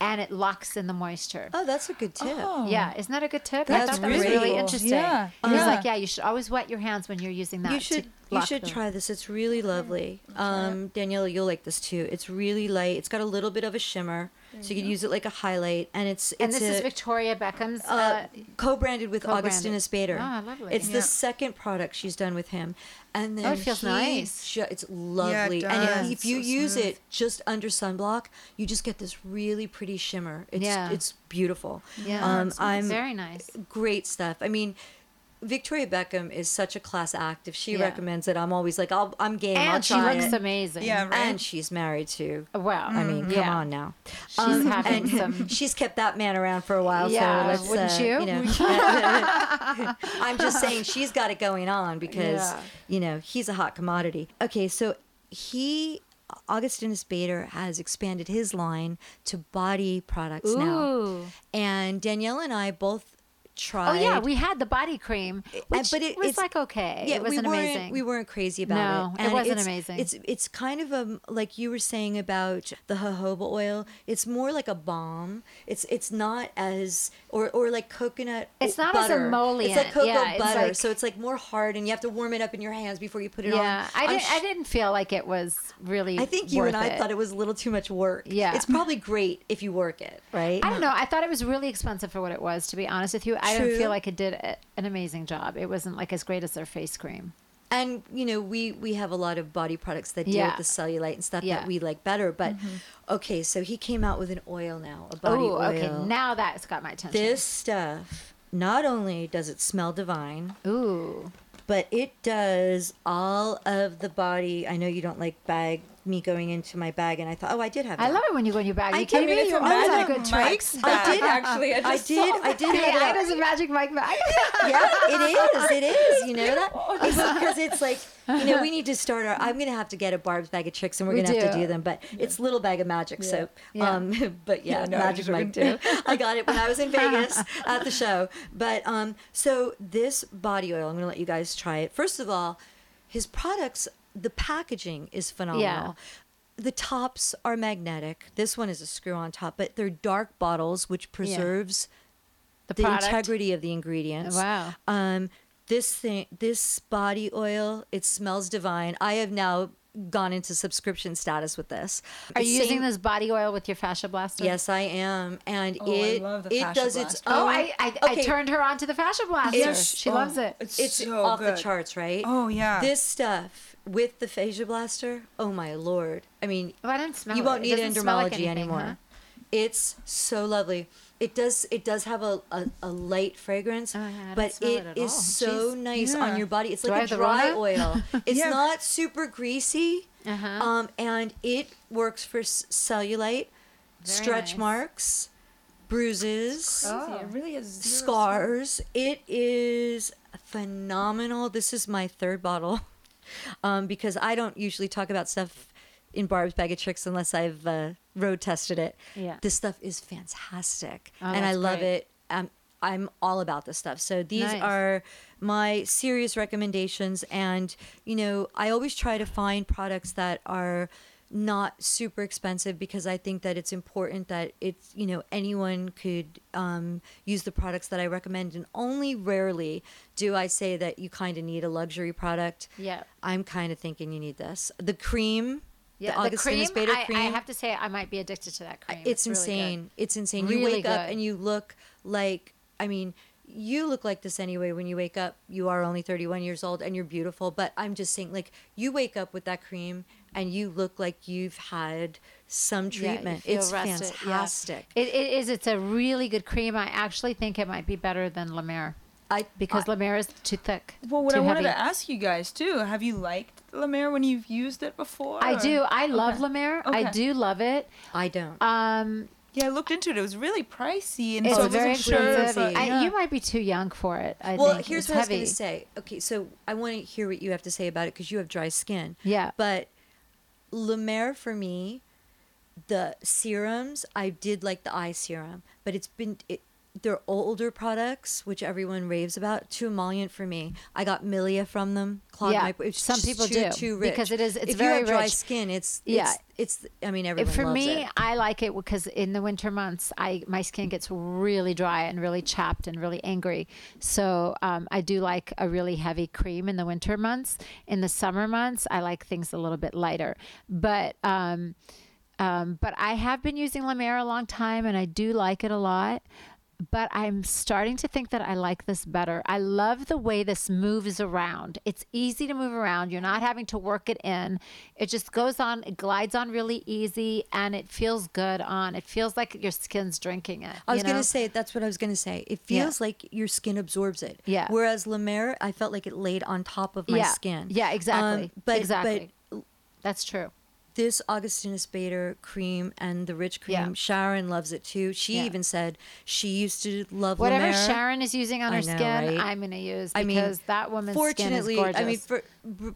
And it locks in the moisture. oh, that's a good tip. Yeah, isn't that a good tip? That's I thought that was really really cool. interesting. Yeah, He's yeah. like, yeah, you should always wet your hands when you're using that. you to should you should the- try this. It's really lovely. Um, Daniela, you'll like this too. It's really light. It's got a little bit of a shimmer, so you could use it like a highlight. And it's And it's this is Victoria Beckham's. uh, Uh, co-branded with co-branded. Augustinus Bader. Ah, lovely. It's Yeah. the second product she's done with him, and then Oh, it feels he nice. ju- it's lovely, and does. if, if you So use smooth. it just under sunblock, you just get this really pretty shimmer. It's Yeah. it's beautiful. yeah, um, it's I'm very nice. great stuff. I mean. Victoria Beckham is such a class act. If she Yeah. recommends it, I'm always like, I'll, I'm game. I'll And she looks it. amazing. Yeah, right. And she's married to. Well, I mean, come yeah. on now. She's Um, having some. She's kept that man around for a while. Yeah, so let's, wouldn't uh, you? know, I'm just saying she's got it going on because Yeah. you know he's a hot commodity. Okay, so he Augustinus Bader has expanded his line to body products now, and Danielle and I both Oh yeah, we had the body cream, uh, which but it- was it's- like okay. yeah, it wasn't we amazing. We weren't crazy about No, it. it wasn't it's, amazing. It's it's kind of a like you were saying about the jojoba oil. It's more like a balm. It's it's not as or or like coconut. It's not as butter. It's like cocoa Yeah, it's butter, like- so it's like more hard, and you have to warm it up in your hands before you put it on. yeah, I didn't. I didn't feel like it was really. I think you and I it. thought it was a little too much work. Yeah. it's probably great if you work it, right? I don't know. I thought it was really expensive for what it was. To be honest with you, I don't feel like it did a, an amazing job. It wasn't like as great as their face cream. and you know we we have a lot of body products that deal Yeah. with the cellulite and stuff Yeah. that we like better but mm-hmm. okay so he came out with an oil now a body Oh, oil okay. Now that's got my attention. this stuff not only does it smell divine Ooh. but it does all of the body i know you don't like bag me going into my bag and i thought oh i did have it. I love it when you go in your bag. I you I me? a Magic good tricks. I did actually. I, I did. I did Hey, have I that. does a magic Mike bag. yeah, it is. It is. You know that because it's like you know we need to start our. I'm gonna have to get a Barb's bag of tricks, and we're gonna have to do. them. But it's little bag of magic. So, Yeah. um, but yeah, Yeah, no, Magic Mike too. I got it when I was in Vegas at the show. But um, so this body oil, I'm gonna let you guys try it. First of all, his products, the packaging is phenomenal. Yeah. The tops are magnetic. This one is a screw on top, but they're dark bottles, which preserves The, the integrity of the ingredients. Wow. Um, this thing, this body oil, it smells divine. I have now gone into subscription status with this. Are It's you using this body oil with your fascia blaster? Yes, I am, and Oh, I it love the it Fascia does its oh, own. Oh, I, I, I turned her on to the fascia blaster. Yes. She Oh, loves it. It's, It's so off good. the charts, right? Oh yeah. This stuff with the Fascia Blaster. Oh my lord! I mean, Oh, I didn't smell you won't It need doesn't like endermology anything, anymore. huh? It's so lovely. It does. It does have a, a, a light fragrance, Oh, yeah, but smell it it at is all. so Jeez. nice Yeah. on your body. It's Do like a dry oil. It's Yeah. not super greasy, Uh-huh. um, and it works for s- cellulite, Very stretch nice. marks, bruises Oh. It really has zero scars. It is phenomenal. This is my third bottle um, because I don't usually talk about stuff in Barb's Bag of Tricks unless I've uh, road tested it. Yeah. This stuff is fantastic, Oh, and I love great. it. Um, I'm all about this stuff. So these Nice. are my serious recommendations, and you know, I always try to find products that are not super expensive because I think that it's important that it's you know anyone could um, use the products that I recommend, and only rarely do I say that you kind of need a luxury product. Yeah. I'm kind of thinking you need this. The cream, Yeah, the Augustinus Bader I, cream. I have to say, I might be addicted to that cream. It's, really good. insane. It's insane. you Really wake up and you look like I mean, you look like this anyway when you wake up. You are only 31 years old and you're beautiful, but I'm just saying like you wake up with that cream and you look like you've had some treatment. feel it's rested, yeah. fantastic. It, it is. It's a really good cream. I actually think it might be better than La Mer I because I, La Mer is too thick. Well, what too I wanted to ask you guys too, have you liked La Mer when you've used it before? I or- do. I love Okay. La Mer. I do love it. I don't. Um, Yeah, I looked into it. It was really pricey, and It's so I very wasn't sure. expensive. Pricey. I, You might be too young for it. I well, think. here's It's what I was heavy. going to say. Okay, so I want to hear what you have to say about it because you have dry skin. Yeah. But La Mer for me, the serums, I did like the eye serum, but it's been it, they're older products which everyone raves about. Too emollient for me. I got Milia from them. Clogged Yeah, my, it's some people too, do, too rich. because it is- it's if very you have dry rich. skin, it's Yeah. It's, it's I mean everyone for me, it. I like it because in the winter months, I my skin gets really dry and really chapped and really angry. So um, I do like a really heavy cream in the winter months. In the summer months, I like things a little bit lighter. But um, um, but I have been using La Mer a long time, and I do like it a lot. But I'm starting to think that I like this better. I love the way this moves around. It's easy to move around. You're not having to work it in. It just goes on, it glides on really easy, and it feels good on. It feels like your skin's drinking it. I was going to say that's what I was going to say. It Yeah. feels like your skin absorbs it. Yeah. Whereas La Mer, I felt like it laid on top of my Yeah. skin. Yeah, exactly. Um, but Exactly. but That's true. This Augustinus Bader cream and the rich cream, Yeah. Sharon loves it too. She Yeah. even said she used to love Whatever Mer. Sharon is using on her know, skin, right? I'm going to use I mean, because that woman's skin is Fortunately, gorgeous. I mean, for, br-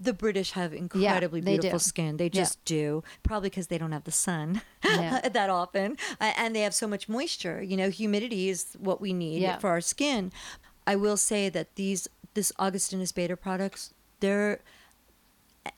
the British have incredibly they beautiful do. skin. They Yeah. just do. Probably because they don't have the sun Yeah. that often, uh, and they have so much moisture. You know, humidity is what we need Yeah. for our skin. I will say that these this Augustinus Bader products, they're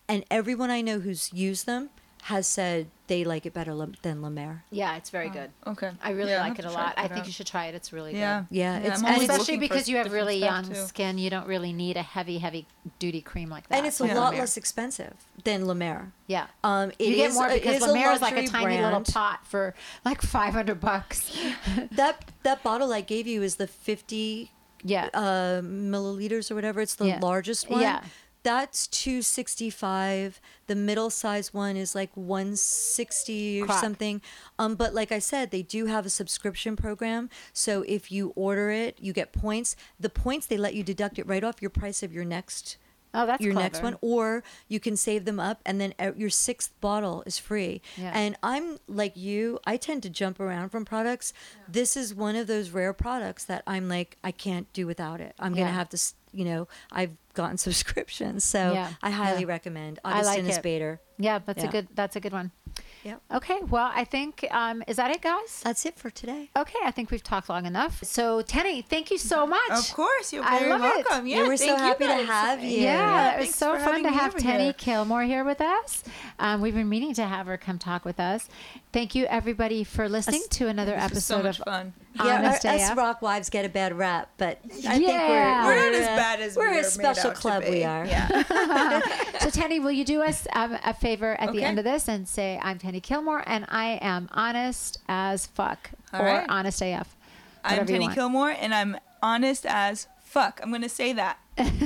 and everyone I know who's used them has said they like it better than La Mer. yeah, it's very good. Okay. I really Yeah, like have it a to check lot. I think out. you should try it. It's really Yeah. good. Yeah, it's- and Especially because you have really young too. skin, you don't really need a heavy, heavy duty cream like that. And it's a from La lot less expensive than La Mer. Yeah. Um, it you get more because is La Mer is like a luxury tiny little pot for like 500 bucks. That that bottle I gave you is the 50 yeah. uh, milliliters or whatever. It's the Yeah. largest one. Yeah. That's 265. The middle size one is like 160 or Crap. something. Um, but like I said, they do have a subscription program. So if you order it, you get points. The points they let you deduct it right off your price of your next oh, that's your next one or you can save them up and then uh, your sixth bottle is free Yeah. and i'm like you i tend to jump around from products this is one of those rare products that i'm like i can't do without it i'm Yeah. gonna have to you know i've gotten subscriptions so Yeah. i highly Yeah. recommend I like augustinus it. bader Yeah, that's a good. That's a good one. Yep. Okay. Well, I think um, is that it, guys? that's it for today Okay, I think we've talked long enough. So, Tenny, thank you so much. Of course, you're I very love it. welcome. Yeah, Yeah, we're so thank you happy to have you. Yeah, it was so fun to have over Tenny here. Kilmore here with us. Um, we've been meaning to have her come talk with us. Thank you, everybody, for listening to another episode so much of fun. yeah, Honest our- us AF. rock wives get a bad rap, but I think Yeah. we're, We're not as bad as we're we a special made out club. We are. Yeah. So, Tenny, will you do us um, a favor at the end of this and say, I'm Tenny Kilmore and I am honest as fuck All or right. honest AF? I'm whatever you Tenny want. Kilmore, and I'm honest as fuck. I'm gonna say that.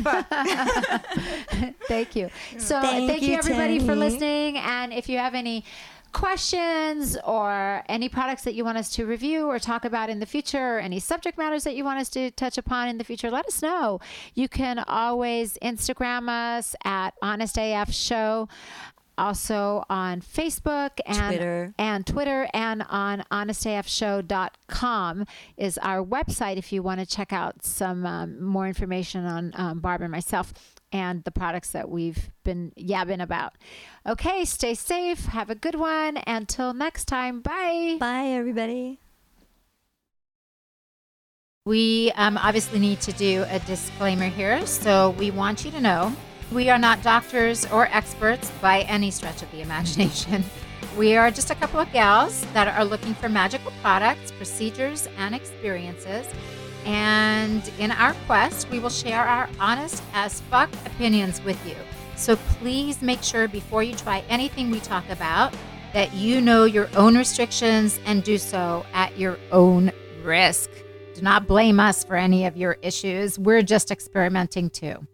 Fuck. Thank you. So Thank thank, you, you, everybody for listening. And if you have any questions or any products that you want us to review or talk about in the future or any subject matters that you want us to touch upon in the future, let us know. You can always Instagram us at Honest AF Show. Also on Facebook and Twitter. and Twitter and on honestafshow.com is our website if you want to check out some um, more information on um, Barb and myself and the products that we've been yabbing about. Okay, stay safe. Have a good one. Until next time, bye. Bye, everybody. We um, obviously need to do a disclaimer here. So we want you to know we are not doctors or experts by any stretch of the imagination. We are just a couple of gals that are looking for magical products, procedures, and experiences. And in our quest, we will share our honest as fuck opinions with you. So please make sure before you try anything we talk about that you know your own restrictions and do so at your own risk. Do not blame us for any of your issues. We're just experimenting too.